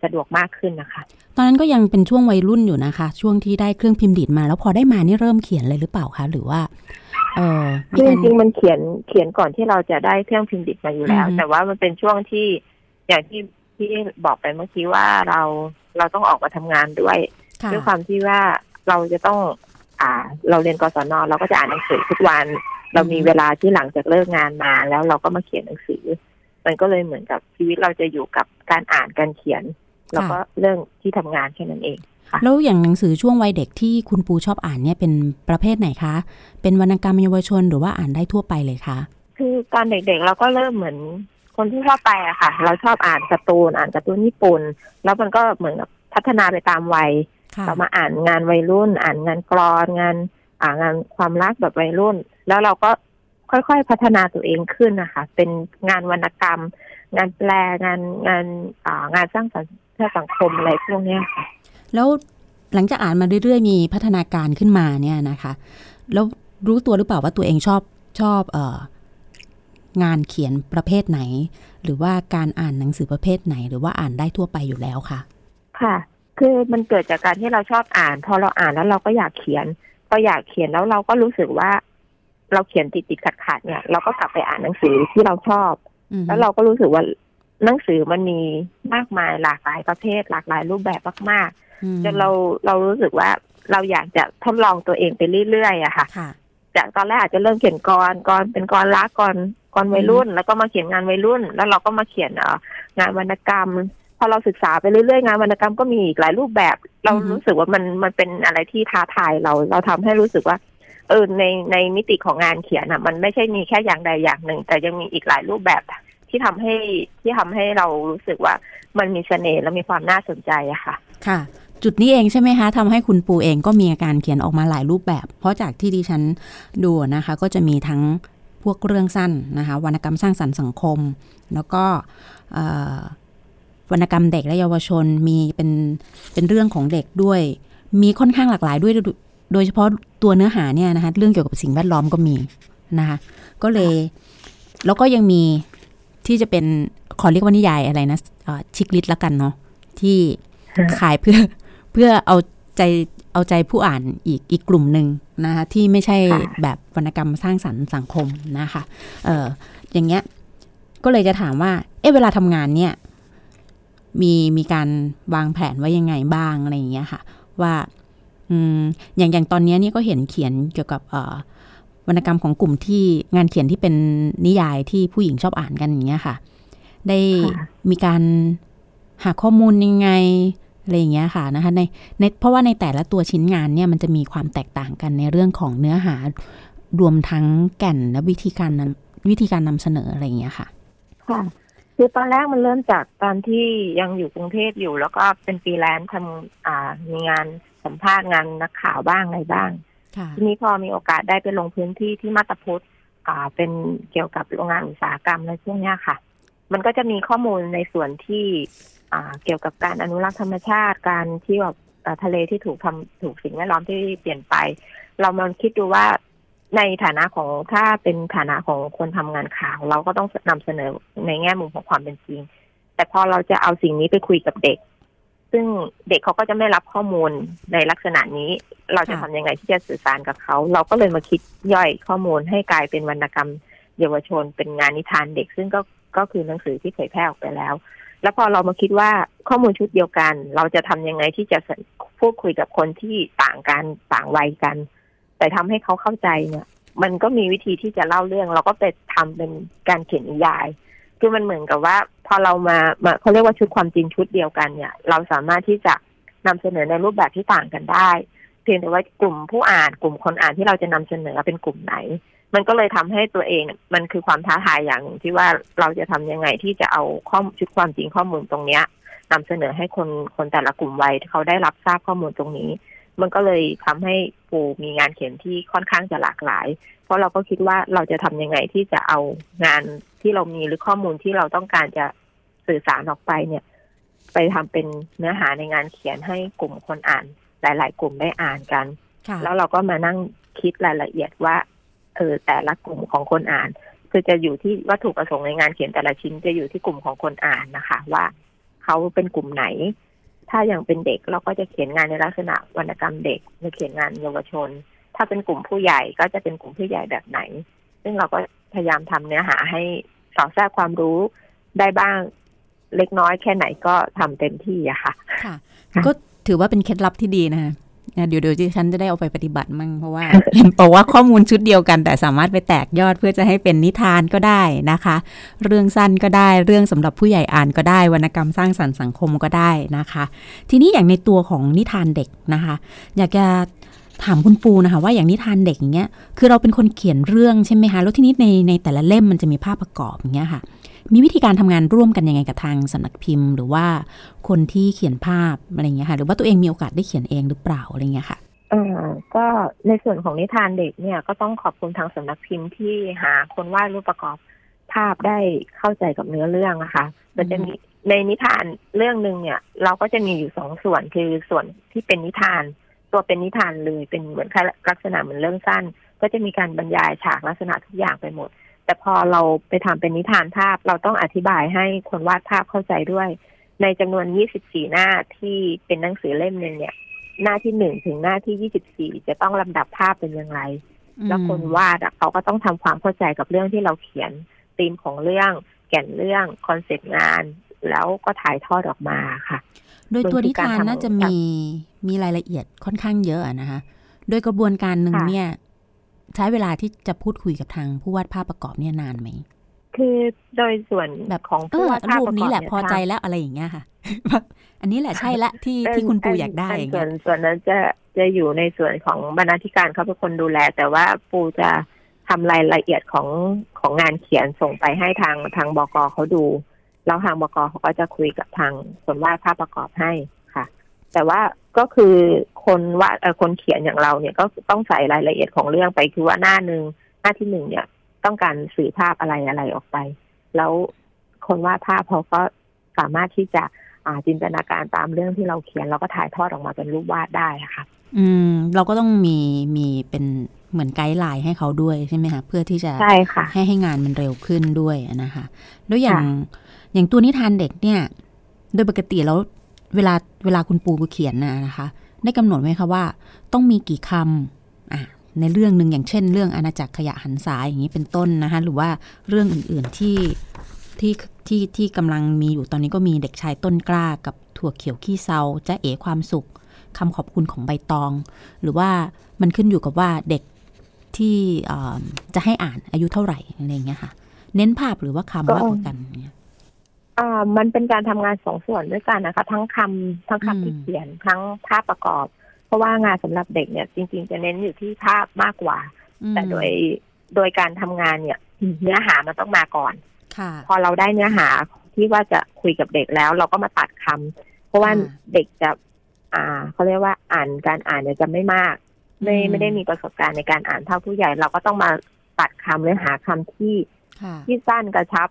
สะดวกมากขึ้นนะคะ ตอนนั้นก็ยังเป็นช่วงวัยรุ่นอยู่นะคะ ช่วงที่ได้เครื่องพิมพ์ดีดมา แล้วพอได้มานี่เริ่มเขียนเลยหรือเปล่าคะหรือว่า เออมีคือจการริงๆมันเขียนเขียนก่อนที่เราจะได้เครื่องพิมพ์ดิบมาอยู่แล้วอือฮึแต่ว่ามันเป็นช่วงที่อย่างที่ที่บอกไปเมื่อกี้ว่าเราเราต้องออกมาทำงานด้วยค่ะด้วยความที่ว่าเราจะต้อง อ่า เราเรียนกศนเราก็จะอ่านหนังสือทุกวัน เรามีเวลาที่หลังจากเลิกงานมา แล้วเราก็มาเขียนหนังสือ มันก็เลยเหมือนกับชีวิตเราจะอยู่กับการอ่านการเขียน แล้วก็เรื่องที่ทำงานแค่นั้นเอง แล้วอย่างหนังสือช่วงวัยเด็กที่คุณปูชอบอ่านเนี่ยเป็นประเภทไหนคะ เป็นวรรณกรรมเยาวชนหรือว่าอ่านได้ทั่วไปเลยคะ คือตอนเด็กๆเราก็เริ่มเหมือนคนที่ชอบไปอะค่ะ เราชอบอ่านการ์ตูนอ่านการ์ตูนญี่ปุ่น แล้วมันก็เหมือนกับพัฒนาไปตามวัยค่ะเรามาอ่านงานวัยรุ่น อ่านงานกรอนงานอ่างานความรักแบบวัยรุ่น แล้วเราก็ค่อยๆพัฒนาตัวเองขึ้นนะคะ เป็นงานวรรณกรรม งานแปลงานงานอ่างานสร้างสรรค์เพื่อสังคมอะไรพวกเนี้ยค่ะ แล้วหลังจากอ่านมาเรื่อยๆ มีพัฒนาการขึ้นมาเนี่ยนะคะ แล้วรู้ตัวหรือเปล่าว่าตัวเองชอบชอบเอ่องานเขียนประเภทไหน หรือว่าการอ่านหนังสือประเภทไหน หรือว่าอ่านได้ทั่วไปอยู่แล้วค่ะค่ะ คือมันเกิดจากการที่เราชอบอ่าน พอเราอ่านแล้วเราก็อยากเขียนพออยากเขียนแล้วเราก็รู้สึกว่า เราเขียนติดติดขัดขัดๆเนี่ย เราก็กลับไปอ่านหนังสือที่เราชอบอืมแล้วเราก็รู้สึกว่าหนังสือมันมีมากมายหลากหลายประเภท หลากหลายรูปแบบมากอืมๆ จนเราเรารู้สึกว่าเราอยากจะทดลองตัวเองไปเรื่อยๆอะค่ะค่ะจากตอนแรกอาจจะเริ่มเขียนกรกรเป็นกรรักกรกรวัยรุ่น แล้วก็มาเขียนงานวัยรุ่น แล้วเราก็มาเขียนเอ่องานวรรณกรรมพอเราศึกษาไปเรื่อยๆงานวรรณกรรมก็มีอีกหลายรูปแบบ เราอือฮึรู้สึกว่ามันมันเป็นอะไรที่ท้าทายเราเราทำให้รู้สึกว่าเออในในมิติของงานเขียนอะ มันไม่ใช่มีแค่อย่างใดอย่างหนึ่ง แต่ยังมีอีกหลายรูปแบบที่ทำให้ที่ทำให้เรารู้สึกว่ามันมีเสน่ห์และมีความน่าสนใจอะค่ะ ค่ะ จุดนี้เองใช่ไหมคะทำให้คุณปูเองก็มีการเขียนออกมาหลายรูปแบบ เพราะจากที่ดิฉันดูนะคะ ก็จะมีทั้งพวกเรื่องสั้นนะคะวรรณกรรมสร้างสรรค์สังคม แล้วก็เอ่อวรรณกรรมเด็กและเยาวชนมีเป็นเป็นเรื่องของเด็กด้วย มีค่อนข้างหลากหลายด้วยโดยเฉพาะตัวเนื้อหาเนี่ยนะคะเรื่องเกี่ยวกับสิ่งแวดล้อมก็มีนะคะก็เลยแล้วก็ยังมีที่จะเป็นขอเรียกว่านิยายอะไรนะเอ่อชิคลิสละกันเนาะที่ขายเพื่อเพื่อเอาใจเอาใจผู้อ่านอีกอีกกลุ่มหนึ่งนะคะที่ไม่ใช่ค่ะแบบวรรณกรรมสร้างสรรค์สังคมนะคะเอออย่างเงี้ยก็เลยจะถามว่า เอ๊ะเวลาทำงานเนี่ย มีมีการวางแผนไว้ยังไงบ้างอะไรอย่างเงี้ยค่ะ ว่าอืมอย่างอย่างตอนเนี้ยนี่ก็เห็นเขียนเกี่ยวกับเอ่อวรรณกรรมของกลุ่มที่งานเขียนที่เป็นนิยายที่ผู้หญิงชอบอ่านกันอย่างเงี้ยค่ะ ได้ค่ะมีการหาข้อมูลยังไง อะไรอย่างเงี้ยค่ะนะคะในในเพราะว่าในแต่ละตัวชิ้นงานเนี่ยมันจะมีความแตกต่างกันในเรื่องของเนื้อหารวมทั้งแก่นและวิธีการนำวิธีการนำเสนออะไรอย่างเงี้ยค่ะค่ะคือตอนแรกมันเริ่มจากตอนที่ยังอยู่กรุงเทพอยู่ แล้วก็เป็นฟรีแลนซ์ทำอ่ามีงานสัมภาษณ์งานนักข่าวบ้างอะไรบ้างค่ะทีนี้พอมีโอกาสได้ไปลงพื้นที่ที่มาตาพุทธอ่า เป็นเกี่ยวกับโรงงานอุตสาหกรรมอะไรพวกเนี้ยค่ะ มันก็จะมีข้อมูลในส่วนที่อ่า เกี่ยวกับการอนุรักษ์ธรรมชาติ การที่แบบทะเลที่ถูกทำถูกสิ่งแวดล้อมที่เปลี่ยนไป เรามาคิดดูว่าในฐานะของถ้าเป็นฐานะของคนทำงานข่าว เราก็ต้องนำเสนอในแง่มุมของความเป็นจริง แต่พอเราจะเอาสิ่งนี้ไปคุยกับเด็ก ซึ่งเด็กเขาก็จะไม่รับข้อมูลในลักษณะนี้ เราจะค่ะทำยังไงที่จะสื่อสารกับเขา เราก็เลยมาคิดย่อยข้อมูลให้กลายเป็นวรรณกรรม เยาวชนเป็นงานนิทานเด็ก ซึ่งก็ก็คือหนังสือที่เผยแพร่ออกไปแล้ว แล้วพอเรามาคิดว่าข้อมูลชุดเดียวกัน เราจะทำยังไงที่จะพูดคุยกับคนที่ต่างกันต่างวัยกัน แต่ทำให้เขาเข้าใจเนี่ย มันก็มีวิธีที่จะเล่าเรื่อง เราก็ไปทำเป็นการเขียนนิยายคือมันเหมือนกับว่า พอเรามามาเขาเรียกว่าชุดความจริงชุดเดียวกันเนี่ย เราสามารถที่จะนำเสนอในรูปแบบที่ต่างกันได้ เพียงแต่ว่ากลุ่มผู้อ่านกลุ่มคนอ่านที่เราจะนำเสนอเป็นกลุ่มไหน มันก็เลยทำให้ตัวเองเนี่ยมันคือความท้าทายอย่างหนึ่งที่ว่าเราจะทำยังไงที่จะเอาข้อชุดความจริงข้อมูลตรงเนี้ยนำเสนอให้คนคนแต่ละกลุ่มวัยเขาได้รับทราบข้อมูลตรงนี้ มันก็เลยทำให้ปูมีงานเขียนที่ค่อนข้างจะหลากหลาย เพราะเราก็คิดว่าเราจะทำยังไงที่จะเอางานที่เรามีหรือข้อมูลที่เราต้องการจะสื่อสารออกไปเนี่ย ไปทำเป็นเนื้อหาในงานเขียนให้กลุ่มคนอ่าน หลาย ๆ กลุ่มได้อ่านกันค่ะแล้วเราก็มานั่งคิดรายละเอียดว่า เออแต่ละกลุ่มของคนอ่าน คือจะอยู่ที่วัตถุประสงค์ในงานเขียนแต่ละชิ้นจะอยู่ที่กลุ่มของคนอ่านนะคะ ว่าเขาเป็นกลุ่มไหน ถ้าอย่างเป็นเด็กเราก็จะเขียนงานในลักษณะวรรณกรรมเด็กหรือเขียนงานเยาวชน ถ้าเป็นกลุ่มผู้ใหญ่ก็จะเป็นกลุ่มผู้ใหญ่แบบไหน ซึ่งเราก็พยายามทำเนื้อหาให้สอดแทรกความรู้ได้บ้างเล็กน้อยแค่ไหนก็ทำเต็มที่อะค่ะค่ะ ค่ะ ก็ถือว่าเป็นเคล็ดลับที่ดีนะคะ เดี๋ยวเดี๋ยวดิฉันจะได้เอาไปปฏิบัติมั่งเพราะว่าเห็นบอกว่าข้อมูลชุดเดียวกัน แต่สามารถไปแตกยอดเพื่อจะให้เป็นนิทานก็ได้นะคะ เรื่องสั้นก็ได้เรื่องสำหรับผู้ใหญ่อ่านก็ได้วรรณกรรมสร้างสรรค์สังคมก็ได้นะคะ ทีนี้อย่างในตัวของนิทานเด็กนะคะ อยากจะถามคุณปูนะคะว่าอย่างนิทานเด็กอย่างเงี้ยคือเราเป็นคนเขียนเรื่องใช่ไหมคะแล้วทีนี้ในในแต่ละเล่มมันจะมีภาพประกอบอย่างเงี้ยค่ะ มีวิธีการทำงานร่วมกันยังไงกับทางสำนักพิมพ์ หรือว่าคนที่เขียนภาพอะไรเงี้ยค่ะหรือว่าตัวเองมีโอกาสได้เขียนเองหรือเปล่าอะไรเงี้ยค่ะเออก็ในส่วนของนิทานเด็กเนี่ยก็ต้องขอบคุณทางสำนักพิมพ์ที่หาคนวาดรูปประกอบภาพได้เข้าใจกับเนื้อเรื่องนะคะมันจะมีในนิทานเรื่องหนึ่งเนี่ย เราก็จะมีอยู่สองส่วนคือส่วนที่เป็นนิทาน ตัวเป็นนิทานเลยเป็นเหมือนลักษณะเหมือนเรื่องสั้น ก็จะมีการบรรยายฉากลักษณะทุกอย่างไปหมด แต่พอเราไปทำเป็นนิทานภาพ เราต้องอธิบายให้คนวาดภาพเข้าใจด้วย ในจำนวน 24 หน้าที่เป็นหนังสือเล่มหนึ่งเนี่ย หน้าที่หนึ่งถึงหน้าที่ 24 จะต้องลำดับภาพเป็นยังไงแล้วคนวาดอะเขาก็ต้องทำความเข้าใจกับเรื่องที่เราเขียนธีมของเรื่องแก่นเรื่องคอนเซ็ปต์งาน แล้วก็ถ่ายทอดออกมาค่ะ โดยตัวนิทานมันคือการทำน่าจะมีมีรายละเอียดค่อนข้างเยอะอะนะคะ โดยกระบวนการหนึ่งค่ะเนี่ย ใช้เวลาที่จะพูดคุยกับทางผู้วาดภาพประกอบเนี่ยนานไหมคือโดยส่วนแบบของเอผู้อวาดภาพรูปประกนี้อบแหละเนี่ยพอใจทางแล้วอะไรอย่างเงี้ยค่ะแบบอันนี้แหละใช่ละที่ที่คุณปูอยากได้อย่างส่เงี้วยนส่วนนั้นจะจะอยู่ในส่วนของบรรณาธิการเขาเป็นคนดูแล แต่ว่าปูจะทำรายละเอียดของของงานเขียนส่งไปให้ทางทางบกเขาดู แล้วทางบกเขาก็จะคุยกับทางคนวาดภาพประกอบให้ค่ะ แต่ว่าก็คือคนวาดเอ่อคนเขียนอย่างเราเนี่ยก็ต้องใส่รายละเอียดของเรื่องไปคือว่าหน้าหนึ่งหน้าที่หนึ่งเนี่ย ต้องการสื่อภาพอะไรอะไรออกไป แล้วคนวาดภาพเขาก็สามารถที่จะอ่าจินตนาการตามเรื่องที่เราเขียนแล้วก็ถ่ายทอดออกมาเป็นรูปวาดได้อะค่ะ อืม เราก็ต้องมีมีเป็นเหมือนไกด์ไลน์ให้เขาด้วยใช่ไหมคะเพื่อที่จะใช่ค่ะให้ให้งานมันเร็วขึ้นด้วยนะคะแล้วอย่างค่ะอย่างตัวนิทานเด็กเนี่ย โดยปกติแล้ว เวลาเวลาคุณปูเขียนนะนะคะ ได้กำหนดไหมคะว่า ต้องมีกี่คำอะในเรื่องหนึ่งอย่างเช่น เรื่องอาณาจักรขยะหันษายอย่างนี้เป็นต้นนะคะหรือว่าเรื่องอื่นๆที่ที่ที่ที่กำลังมีอยู่ตอนนี้ก็มีเด็กชายต้นกล้ากับถั่วเขียวขี้เซาจะเอ๋ความสุขคำขอบคุณของใบตอง หรือว่ามันขึ้นอยู่กับว่าเด็กที่จะให้อ่านอายุเท่าไหร่อะไรอย่างเงี้ยค่ะ เน้นภาพหรือว่าคำมากกว่ากันเนี่ย อ่ามันเป็นการทำงานสองส่วนด้วยกันนะคะ ทั้งคำทั้งอืมคำที่เขียนทั้งภาพประกอบ เพราะว่างานสำหรับเด็กเนี่ย จริง ๆ จะเน้นอยู่ที่ภาพมากกว่า แต่โดยโดยการทำงานเนี่ย เนื้อหามันต้องมาก่อนค่ะพอเราได้เนื้อหาที่ว่าจะคุยกับเด็กแล้ว เราก็มาตัดคำเพราะว่าอ่าเด็กจะ อ่าเขาเรียกว่าอ่านการอ่านเนี่ยจะไม่มาก ไม่อืมไม่ได้มีประสบการณ์ในการอ่านเท่าผู้ใหญ่ เราก็ต้องมาตัดคำหรือหาคำที่ค่ะที่สั้นกระชับ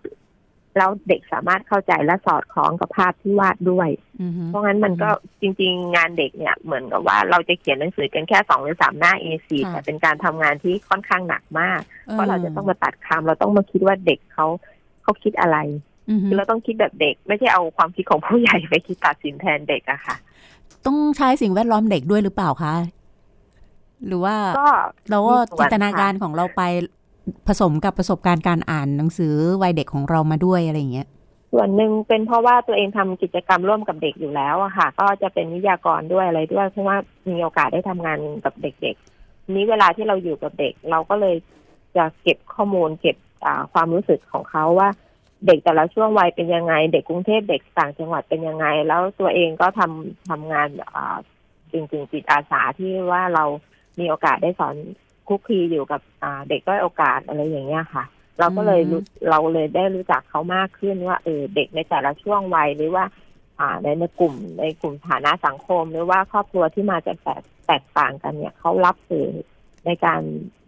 แล้วเด็กสามารถเข้าใจและสอดคล้องกับภาพที่วาดด้วยอือฮึเพราะงั้นมันก็จริง ๆ งานเด็กเนี่ยเหมือนกับว่าเราจะเขียนหนังสือกันแค่สองหรือสามหน้า A4 แต่เป็นการทำงานที่ค่อนข้างหนักมาก เพราะเราจะต้องมาตัดคำเราต้องมาคิดว่าเด็กเขาเขาคิดอะไรอือฮึคือเราต้องคิดแบบเด็ก ไม่ใช่เอาความคิดของผู้ใหญ่ไปคิดตัดสินแทนเด็กอะค่ะ ต้องใช้สิ่งแวดล้อมเด็กด้วยหรือเปล่าคะหรือว่าก็เราก็มีส่วนจินตนาการค่ะของเราไป ผสมกับประสบการณ์การอ่านหนังสือวัยเด็กของเรามาด้วยอะไรอย่างเงี้ยส่วนหนึ่งเป็นเพราะว่าตัวเองทำกิจกรรมร่วมกับเด็กอยู่แล้วอะค่ะ ก็จะเป็นวิทยากรด้วยอะไรด้วยเพราะว่ามีโอกาสได้ทำงานกับเด็กๆนี้เวลาที่เราอยู่กับเด็ก เราก็เลยจะเก็บข้อมูลเก็บความรู้สึกของเขาว่า เด็กแต่ละช่วงวัยเป็นยังไง เด็กกรุงเทพเด็กต่างจังหวัดเป็นยังไง แล้วตัวเองก็ทำทำงานจริงๆจิตอาสาที่ว่าเรามีโอกาสได้สอน คุกคีอยู่กับอ่าเด็กด้อยโอกาสอะไรอย่างเงี้ยค่ะ เราก็เลยรู้เราเลยได้รู้จักเขามากขึ้นว่าเออเด็กในแต่ละช่วงวัยหรือว่า อ่าในในกลุ่มในกลุ่มฐานะสังคม หรือว่าครอบครัวที่มาจากแตกแตกต่างกันเนี่ยเขารับสื่อในการ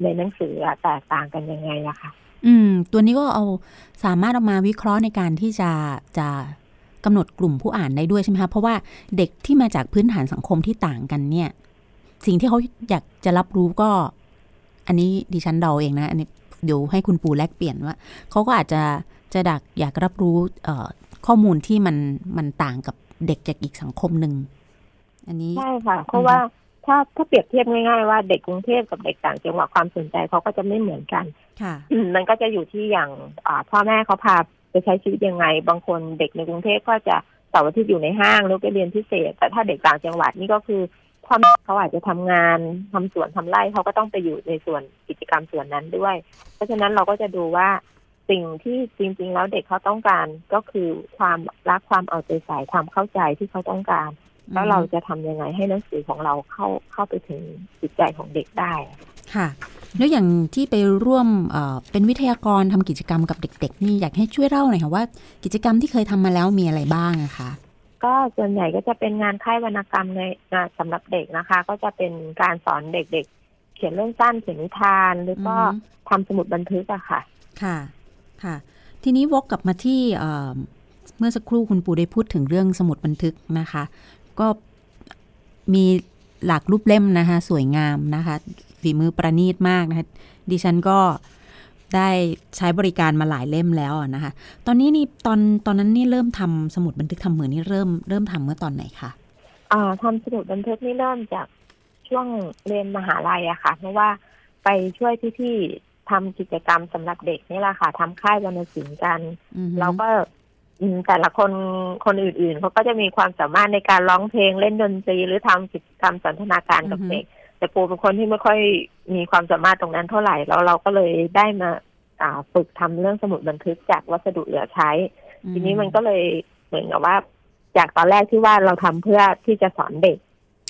ในหนังสืออะแตกต่างกันยังไงล่ะคะอืม ตัวนี้ก็เอาสามารถเอามาวิเคราะห์ในการที่จะจะกำหนดกลุ่มผู้อ่านได้ด้วยใช่ไหมคะเพราะว่าเด็กที่มาจากพื้นฐานสังคมที่ต่างกันเนี่ย สิ่งที่เขาอยากจะรับรู้ก็ อันนี้ดิฉันเดาเองนะ อันนี้เดี๋ยวให้คุณปูแลกเปลี่ยนว่าเขาก็อาจจะจะดักอยากรับรู้เอ่อข้อมูลที่มันมันต่างกับเด็กจากอีกสังคมหนึ่งอันนี้ใช่ค่ะ เพราะว่าถ้าถ้าเปรียบเทียบง่ายๆว่าเด็กกรุงเทพกับเด็กต่างจังหวัดความสนใจเขาก็จะไม่เหมือนกันค่ะอืมมันก็จะอยู่ที่อย่างอ่าพ่อแม่เขาพาไปใช้ชีวิตยังไง บางคนเด็กในกรุงเทพก็จะเสาร์อาทิตย์อยู่ในห้างหรือไปเรียนพิเศษ แต่ถ้าเด็กต่างจังหวัดนี่ก็คือ พ่อแม่เขาอาจจะทำงานทำสวนทำไร่เขาก็ต้องไปอยู่ในส่วนกิจกรรมส่วนนั้นด้วย เพราะฉะนั้นเราก็จะดูว่าสิ่งที่จริง ๆ แล้วเด็กเขาต้องการก็คือความรักความเอาใจใส่ความเข้าใจที่เขาต้องการ แล้วเราจะทำยังไงให้หนังสือของเราเข้าเข้าไปถึงจิตใจของเด็กได้ค่ะ แล้วอย่างที่ไปร่วมเอ่อเป็นวิทยากรทำกิจกรรมกับเด็ก ๆ นี่อยากให้ช่วยเล่าหน่อยค่ะว่า กิจกรรมที่เคยทำมาแล้วมีอะไรบ้างนะคะ ก็ส่วนใหญ่ก็จะเป็นงานค่ายวรรณกรรมในงานสำหรับเด็กนะคะ ก็จะเป็นการสอนเด็กๆ เขียนเรื่องสั้นเขียนนิทาน หรือก็อือฮึทำสมุดบันทึกอะค่ะ ค่ะค่ะ ทีนี้วกกลับมาที่เอ่อเมื่อสักครู่คุณปูได้พูดถึงเรื่องสมุดบันทึกนะคะ ก็มีหลากรูปเล่มนะคะ สวยงามนะคะฝีมือประณีตมากนะคะดิฉันก็ ได้ใช้บริการมาหลายเล่มแล้วอะนะคะ ตอนนี้นี่ตอนตอนนั้นนี่เริ่มทำสมุดบันทึกทำมือนี่เริ่มเริ่มทำเมื่อตอนไหนคะอ่าทำสมุดบันทึกนี่เริ่มจากช่วงเรียนมหาลัยอะค่ะ เพราะว่าไปช่วยพี่ๆทำกิจกรรมสำหรับเด็กนี่แหละค่ะทำค่ายวรรณศิลป์กันอือฮึแล้วก็อืมแต่ละคนคนอื่นๆเขาก็จะมีความสามารถในการร้องเพลงเล่นดนตรีหรือทำกิจกรรมสันทนาการกับเด็ก แต่ปูเป็นคนที่ไม่ค่อยมีความสามารถตรงนั้นเท่าไหร่แล้วเราก็เลยได้มาอ่าฝึกทำเรื่องสมุดบันทึกจากวัสดุเหลือใช้ ทีนี้มันก็เลยเหมือนกับว่า จากตอนแรกที่ว่าเราทำเพื่อที่จะสอนเด็ก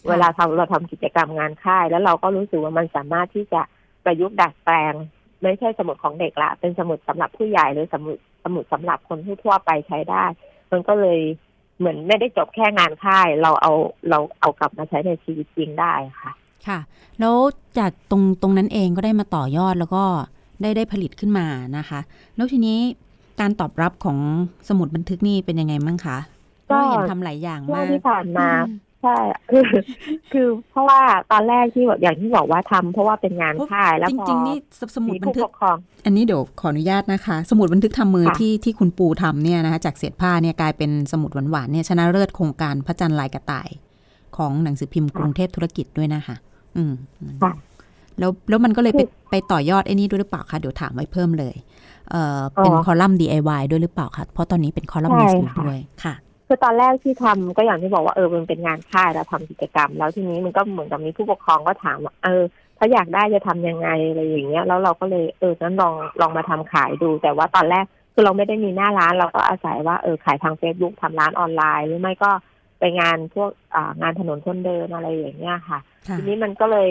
เวลาทำเราทำกิจกรรมงานค่าย แล้วเราก็รู้สึกว่ามันสามารถที่จะประยุกต์ดัดแปลง ไม่ใช่สมุดของเด็กละ เป็นสมุดสำหรับผู้ใหญ่หรือสมุดสมุดสำหรับคนทั่วๆไปใช้ได้ มันก็เลยเหมือนไม่ได้จบแค่งานค่าย เราเอาเราเอากลับมาใช้ในชีวิตจริงได้ค่ะ ค่ะ แล้วจากตรงตรงนั้นเองก็ได้มาต่อยอดแล้วก็ได้ได้ผลิตขึ้นมานะคะ แล้วทีนี้การตอบรับของสมุดบันทึกนี่เป็นยังไงบ้างคะเพก็ราะว่าเห็นทำหลายอย่างช่วมางกที่ผ่านมาอืมใช่คือคือเพราะว่าตอนแรกที่แบบอย่างที่บอกว่าทำเพราะว่าเป็นงานค่ายแล้วจพอริงๆนี่สสมุดมีบันผู้ทึปกกครองอันนี้เดี๋ยวขออนุญาตนะคะ สมุดบันทึกทำมือค่ะที่ที่คุณปูทำเนี่ยนะคะจากเศษผ้าเนี่ยกลายเป็นสมุดหวานๆเนี่ยชนะเลิศโครงการพระจันทร์ลายกระต่าย ของหนังสือพิมพ์กรุงเทพธุรกิจด้วยนะคะ อืมค่ะแล้วแล้วมันก็เลยไปคือไปต่อยอดไอ้นี่ด้วยหรือเปล่าคะเดี๋ยวถามไว้เพิ่มเลย เอ่อเป็นอ๋อคอลัมน์ DIY ด้วยหรือเปล่าคะเพราะตอนนี้เป็นคอลัมนิสต์อยู่ใช่ค่ะด้วยค่ะคือตอนแรกที่ทำก็อย่างที่บอกว่าเออมันเป็นงานค่ายเราทำกิจกรรม แล้วทีนี้มันก็เหมือนกับมีผู้ปกครองก็ถามว่าเออ ถ้าอยากได้จะทำยังไงอะไรอย่างเงี้ยแล้วเราก็เลยเออนั้นลองลองมาทำขายดู แต่ว่าตอนแรกคือเราไม่ได้มีหน้าร้าน เราก็อาศัยว่าเออขายทางเฟซบุ๊กทำร้านออนไลน์ หรือไม่ก็ไปงานพวกอ่างานถนนคนเดินอะไรอย่างเงี้ยค่ะค่ะทีนี้มันก็เลย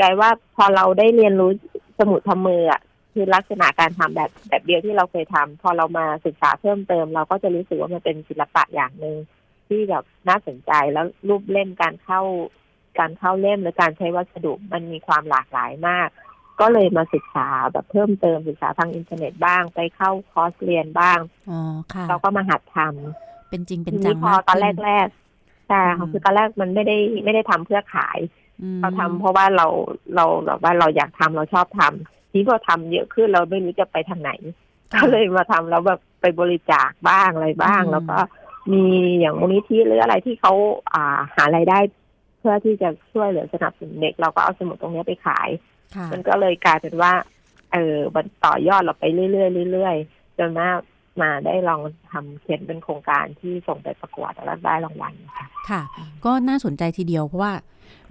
กลายว่าพอเราได้เรียนรู้สมุดทำมืออะคือลักษณะการทำแบบแบบเดียวที่เราเคยทำพอเรามาศึกษาเพิ่มเติม เราก็จะรู้สึกว่ามันเป็นศิลปะอย่างหนึ่งที่แบบน่าสนใจแล้วรูปเล่มการเข้า การเข้าเล่มหรือการใช้วัสดุมันมีความหลากหลายมาก ก็เลยมาศึกษาแบบเพิ่มเติมศึกษาทางอินเทอร์เน็ตบ้างไปเข้าคอร์สเรียนบ้างอ๋อค่ะเราก็มาหัดทำเป็นจริงเป็นทีจันี้งพอมากตอนแรขึ้กแรกๆ ใช่ค่ะคือตอนแรกมันไม่ได้ไม่ได้ทำเพื่อขายอืมเราทำเพราะว่าเราเราแบบว่าเราอยากทำเราชอบทำทีนี้พอทำเยอะขึ้นเราไม่รู้จะไปทางไหนค่ะก็เลยมาทำแล้วแบบไปบริจาคบ้างอะไรบ้างอืมแล้วก็มีอย่างมูลนิธิหรืออะไรที่เขาอ่าหารายได้ เพื่อที่จะช่วยเหลือสนับสนุนเด็ก เราก็เอาสมุดตรงเนี้ยไปขายค่ะมันก็เลยกลายเป็นว่า เออมันต่อยอดเราไปเรื่อยๆเรื่อยๆจนมา มาได้ลองทำเขียนเป็นโครงการที่ส่งไปประกวดแล้วได้รางวัลค่ะค่ะ ก็น่าสนใจทีเดียวเพราะว่า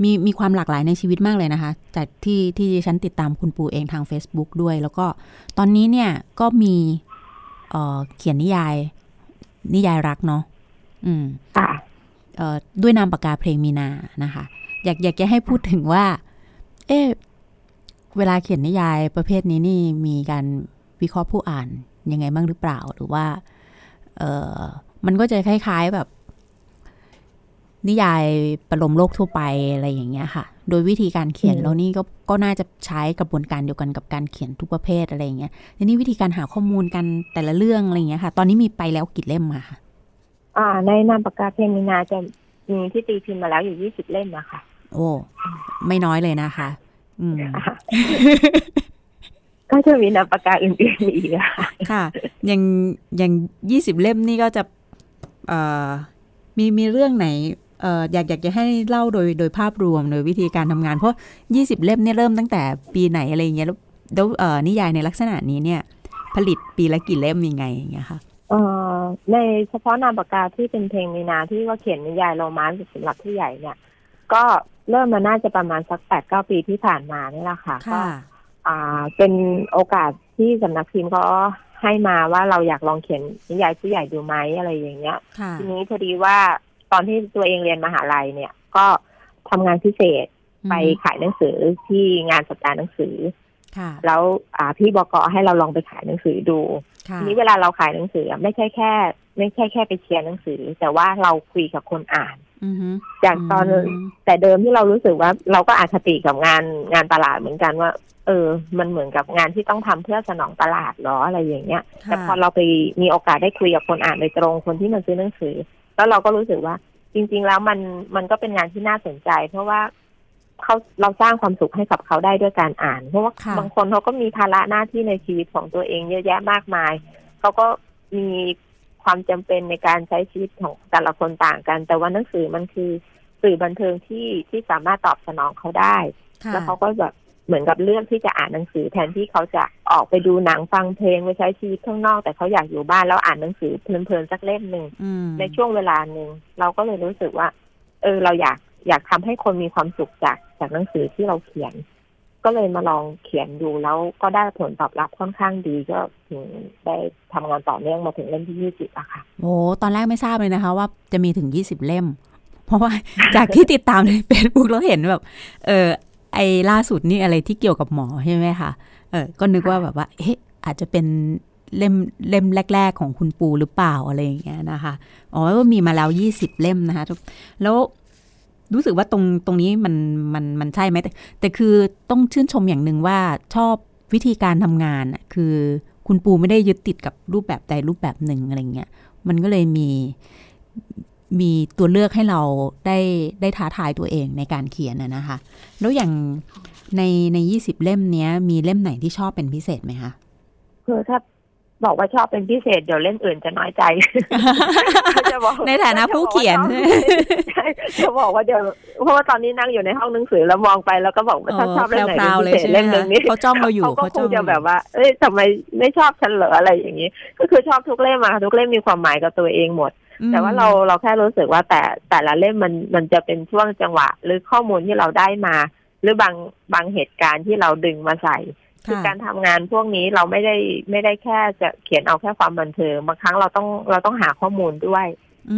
มีมีความหลากหลายในชีวิตมากเลยนะคะ จากที่ที่ดิฉันติดตามคุณปูเองทาง Facebook ด้วย แล้วก็ตอนนี้เนี่ยก็มีเอ่อเขียนนิยาย นิยายรักเนาะอืมค่ะเอ่อด้วยนามปากกาเพลงมีนานะคะ อยากอยากจะให้พูดถึงว่า เอ๊ะเวลาเขียนนิยายประเภทนี้นี่มีการวิเคราะห์ผู้อ่าน ยังไงบ้างหรือเปล่าหรือว่าเออมันก็จะคล้าย ๆแบบ นิยายประโลมโลกทั่วไปอะไรอย่างเงี้ยค่ะ โดยวิธีการเขียนอืมแล้วนี่ก็ก็น่าจะใช้กระบวนการเดียวกันกับการเขียนทุกประเภทอะไรอย่างเงี้ยทีนี้วิธีการหาข้อมูลกันแต่ละเรื่องอะไรอย่างเงี้ยค่ะ ตอนนี้มีไปแล้วกี่เล่มอะคะอ่า ในนามปากกาเพลงมีนาจะมีที่ตีพิมพ์มาแล้วอยู่ยี่สิบเล่มนะคะโอ้ ไม่น้อยเลยนะคะ อืม ก็จะมีนามปากกาอื่นๆอีกอะค่ะค่ะอย่างอย่างยี่สิบเล่มนี่ก็จะเอ่อมีมีเรื่องไหนเอ่ออยากอยากจะให้เล่าโดยโดยภาพรวมโดยวิธีการทำงาน เพราะยี่สิบเล่มเนี่ยเริ่มตั้งแต่ปีไหนอะไรอย่างเงี้ยแล้วแล้วเอ่อนิยายในลักษณะนี้เนี่ย ผลิตปีละกี่เล่มยังไงอย่างเงี้ยค่ะเอ่อในเฉพาะนามปากกาที่เป็นเพลงมีนาที่ว่าเขียนนิยายโรแมนต์สำหรับผู้ใหญ่เนี่ย ก็เริ่มมาน่าจะประมาณสักแปดเก้าปีที่ผ่านมานี่แหละค่ะก็ค่ะ อ่าเป็นโอกาสที่สำนักพิมพ์ก็ให้มาว่าเราอยากลองเขียนนิยายผู้ใหญ่ดูไหมอะไรอย่างเงี้ยค่ะทีนี้พอดีว่าตอนที่ตัวเองเรียนมหาลัยเนี่ย ก็ทำงานพิเศษไปขายหนังสือที่งานสัปดาห์หนังสือค่ะแล้วอ่าพี่บกให้เราลองไปขายหนังสือดูค่ะทีนี้เวลาเราขายหนังสืออะไม่ใช่แค่ ไม่ใช่แค่ไปเชียร์หนังสือ แต่ว่าเราคุยกับคนอ่านอือฮึ จากตอนมแต่เดิมที่เรารู้สึกว่า เราก็อาคติกับงานงานตลาดเหมือนกันว่า เออ มันเหมือนกับงานที่ต้องทำเพื่อสนองตลาดเหรออะไรอย่างเงี้ยค่ะแต่พอเราไปมีโอกาสได้คุยกับคนอ่านโดยตรงคนที่มาซื้อหนังสือ แล้วเราก็รู้สึกว่า จริง ๆ แล้วมันมันก็เป็นงานที่น่าสนใจ เพราะว่าเขาเราสร้างความสุขให้กับเขาได้ด้วยการอ่าน เพราะว่าค่ะบางคนเขาก็มีภาระหน้าที่ในชีวิตของตัวเองเยอะแยะมากมาย เขาก็มี ความจำเป็นในการใช้ชีวิตของแต่ละคนต่างกัน แต่ว่าหนังสือมันคือสื่อบันเทิงที่ที่สามารถตอบสนองเขาได้ค่ะแล้วเขาก็แบบเหมือนกับเลือกที่จะอ่านหนังสือแทนที่เขาจะออกไปดูหนังฟังเพลงไปใช้ชีวิตข้างนอก แต่เขาอยากอยู่บ้านแล้วอ่านหนังสือเพลินๆสักเล่มหนึ่งอืมในช่วงเวลาหนึ่งเราก็เลยรู้สึกว่า เออเราอยากอยากทำให้คนมีความสุขจากจากหนังสือที่เราเขียน ก็เลยมาลองเขียนดูแล้วก็ได้ผลตอบรับค่อนข้างดีก็ถึงได้ทำงานต่อเนื่องมาถึงเล่มที่ยี่สิบอะค่ะโอ้ตอนแรกไม่ทราบเลยนะคะ ว่าจะมีถึง20เล่ม เพราะว่าจากที่ติดตามใน Facebook แล้วเห็นแบบ เออไอล่าสุดนี่อะไรที่เกี่ยวกับหมอใช่ไหมคะเออก็นึกว่าแบบว่า เอ๊ะอาจจะเป็นเล่มเล่มแรก ๆ ของคุณปูหรือเปล่าอะไรอย่างเงี้ยนะคะ อ๋อว่ามีมาแล้ว 20 เล่มนะคะทุกแล้ว รู้สึกว่าตรงตรงนี้มันมันมันใช่ไหมแต่แต่คือต้องชื่นชมอย่างหนึ่งว่าชอบวิธีการทำงานอะคือคุณปูไม่ได้ยึดติดกับรูปแบบใดรูปแบบหนึ่งอะไรเงี้ยมันก็เลยมีมีตัวเลือกให้เราได้ได้ท้าทายตัวเองในการเขียนนะนะคะ แล้วอย่างในในยี่สิบเล่มเนี้ย มีเล่มไหนที่ชอบเป็นพิเศษไหมคะคือถ้า บอกว่าชอบเป็นพิเศษเดี๋ยวเล่มอื่นจะน้อยใจจะบอกในฐานะผู้เขียนใช่จะบอกว่าเดี๋ยวเพราะว่าตอนนี้นั่งอยู่ในห้องหนังสือแล้วมองไปแล้วก็บอกว่าถ้าชอบเล่มไหนแพรวๆเป็นพิเศษเลยใช่ไหมเล่มหนึ่งนี้เขาจ้องเราอยู่เขาก็เขาคจ้องงจะเราอยู่แบบว่าเอ้ยทำไมไม่ชอบฉันเหรออะไรอย่างนี้ ก็คือชอบทุกเล่มอะค่ะทุกเล่มมีความหมายกับตัวเองหมด แต่ว่าเราเราแค่รู้สึกว่าแต่แต่ละเล่มมันมันจะเป็นช่วงจังหวะ หรือข้อมูลที่เราได้มา หรือบางบางเหตุการณ์ที่เราดึงมาใส่ คือค่ะการทำงานพวกนี้เราไม่ได้ไม่ได้แค่จะเขียนเอาแค่ความบันเทิงบางครั้งเราต้องเราต้องหาข้อมูลด้วย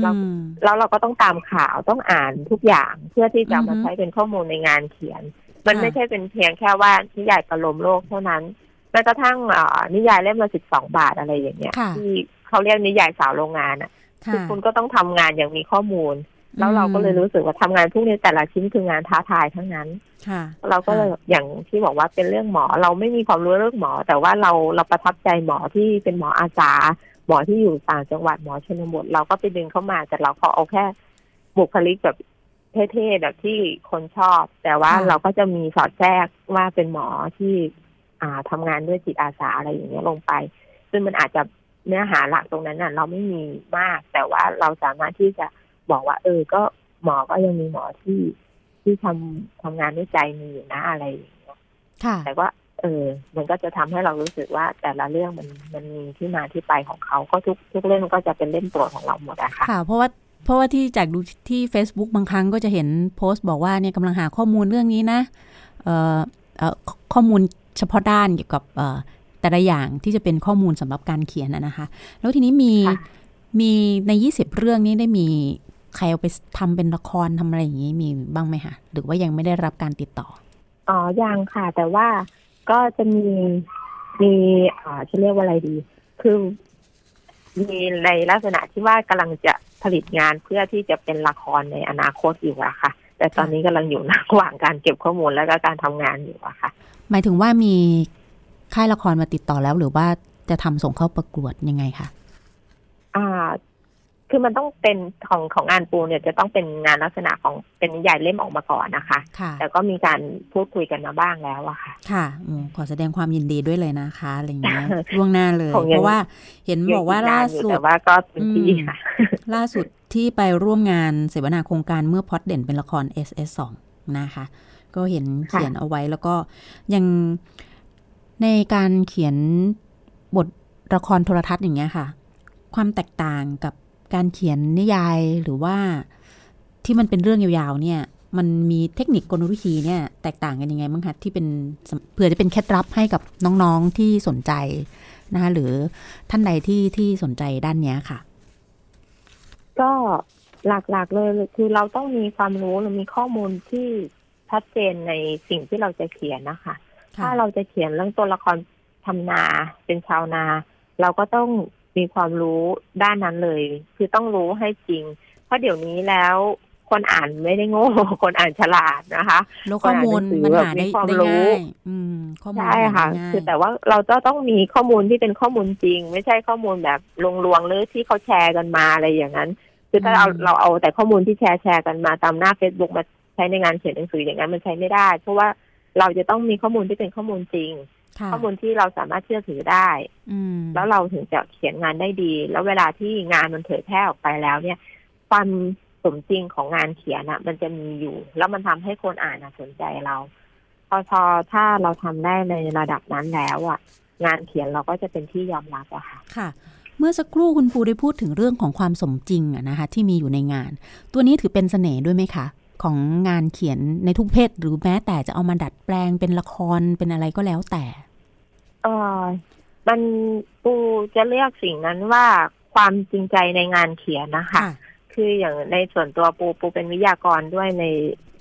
เราอืมแล้วเราก็ต้องตามข่าวต้องอ่านทุกอย่างเพื่อที่จะอือฮึมาใช้เป็นข้อมูลในงานเขียน มันค่ะไม่ใช่เป็นเพียงแค่ว่านิยายประโลมโลกเท่านั้นแม้กระทั่งเอ่อนิยายเล่มละสิบสองบาทอะไรอย่างเงี้ยค่ะที่เขาเรียกนิยายสาวโรงงานอะค่ะคือคุณก็ต้องทำงานอย่างมีข้อมูล แล้วเราก็เลยรู้สึกว่าทำงานพวกนี้แต่ละชิ้นคืองานท้าทายทั้งนั้นค่ะเราก็เลยอย่างที่บอกว่าเป็นเรื่องหมอ เราไม่มีความรู้เรื่องหมอ แต่ว่าเราเราประทับใจหมอที่เป็นหมออาสาหมอที่อยู่ต่างจังหวัดหมอชนบทเราก็ไปดึงเข้ามาแต่เราขอเอาแค่บุคลิกแบบเท่ๆแบบที่คนชอบ แต่ว่าค่ะเราก็จะมีสอดแทรกว่าเป็นหมอที่ อ่าทำงานด้วยจิตอาสาอะไรอย่างเงี้ยลงไป ซึ่งมันอาจจะเนื้อหาหลักตรงนั้นน่ะ เราไม่มีมาก แต่ว่าเราสามารถที่จะ บอกว่า เออ ก็หมอก็ยังมีหมอที่ที่ทำทำงานด้วยใจมีอยู่นะอะไรอย่างเงี้ยค่ะแต่ว่า เออ มันก็จะทำให้เรารู้สึกว่า แต่ละเรื่องมันมันมีที่มาที่ไปของเขาก็ทุกทุกเรื่องมันก็จะเป็นเล่มโปรดของเราหมดอะค่ะค่ะ เพราะว่าเพราะว่าที่จากดูที่ Facebook บางครั้งก็จะเห็นโพสต์บอกว่าเนี่ยกำลังหาข้อมูลเรื่องนี้นะเอ่อเอ่อขข้อมูลเฉพาะด้านเกี่ยวกับเอ่อแต่ละอย่างที่จะเป็นข้อมูลสำหรับการเขียนนะนะคะ แล้วทีนี้มีค่ะมีใน 20 เรื่องนี้ได้มี ใครเอาไปทำเป็นละครทำอะไรอย่างนี้มีบ้างไหมคะหรือว่ายังไม่ได้รับการติดต่อ อ๋อ ยังค่ะ แต่ว่าก็จะมีมีอ่าจะเรียกว่าอะไรดี คือมีในลักษณะที่ว่ากำลังจะผลิตงานเพื่อที่จะเป็นละครในอนาคตอยู่อะค่ะ แต่ตอนนี้กำลังอยู่ระหว่างการเก็บข้อมูลและก็การทำงานอยู่อะค่ะ หมายถึงว่ามีค่ายละครมาติดต่อแล้วหรือว่าจะทำส่งเข้าประกวดยังไงคะอ่า คือมันต้องเป็นของของงานปูเนี่ยจะต้องเป็นงานลักษณะของเป็นนิยายเล่มออกมาก่อนนะคะค่ะแต่ก็มีการพูดคุยกันมาบ้างแล้วอะค่ะ ค่ะอืมขอแสดงความยินดีด้วยเลยนะคะอะไรอย่างเงี้ยล่วงหน้าเลยคงยังเพราะว่าเห็นบอกว่าล่าสุดแต่ว่าก็เต็มที่อืมค่ะ ล่าสุดที่ไปร่วมงานเสวนาโครงการเมื่อพล็อดเด่นเป็นละคร SS2 นะคะ ก็เห็นค่ะเขียนเอาไว้แล้วก็ยังในการเขียนบทละครโทรทัศน์อย่างเงี้ยค่ะ ความแตกต่างกับ การเขียนนิยายหรือว่าที่มันเป็นเรื่องยาวๆ เนี่ย มันมีเทคนิคกลวิธีเนี่ย แตกต่างกันยังไงบ้างคะที่เป็นเผื่อจะเป็นเคล็ดลับให้กับน้องๆที่สนใจนะคะหรือท่านใดที่ที่สนใจด้านเนี้ยค่ะ ก็หลักๆเลยคือเราต้องมีความรู้หรือมีข้อมูลที่ชัดเจนในสิ่งที่เราจะเขียนนะคะ ถ้าเราจะเขียนเรื่องตัวละครทำนาเป็นชาวนา เราก็ต้อง มีความรู้ด้านนั้นเลย คือต้องรู้ให้จริง เพราะเดี๋ยวนี้แล้วคนอ่านไม่ได้โง่ คนอ่านฉลาดนะคะแล้วข้อมูลคนอ่านหนังสือมันหาได้แบบมีความได้รู้ง่ายอืมข้อมูลใช่ค่ะหาได้ง่ายคือแต่ว่าเราจะต้องมีข้อมูลที่เป็นข้อมูลจริง ไม่ใช่ข้อมูลแบบลวงๆหรือที่เขาแชร์กันมาอะไรอย่างนั้น คือถ้าเราอืมเราเอาแต่ข้อมูลที่แชร์แชร์กันมาตามหน้า Facebook มาใช้ในงานเขียนหนังสืออย่างนั้นมันใช้ไม่ได้ เพราะว่าเราจะต้องมีข้อมูลที่เป็นข้อมูลจริงค่ะ ข้อมูลที่เราสามารถเชื่อถือได้ อืมแล้วเราถึงจะเขียนงานได้ดี แล้วเวลาที่งานมันเผยแพร่ออกไปแล้ว เนี่ย ความสมจริงของงานเขียนอะมันจะมีอยู่ แล้วมันทำให้คนอ่านอะสนใจเรา พอพอถ้าเราทำได้ในระดับนั้นแล้วอะงานเขียนเราก็จะเป็นที่ยอมรับอะค่ะค่ะเมื่อสักครู่คุณปูได้พูดถึงเรื่องของความสมจริงอะนะคะที่มีอยู่ในงาน ตัวนี้ถือเป็นเสน่ห์ด้วยไหมคะ ของงานเขียนในทุกเพศ หรือแม้แต่จะเอามาดัดแปลงเป็นละครเป็นอะไรก็แล้วแต่ เออมันปูจะเรียกสิ่งนั้นว่าความจริงใจในงานเขียนนะคะ คืออย่างในส่วนตัวปูปูเป็นวิทยากรด้วยใน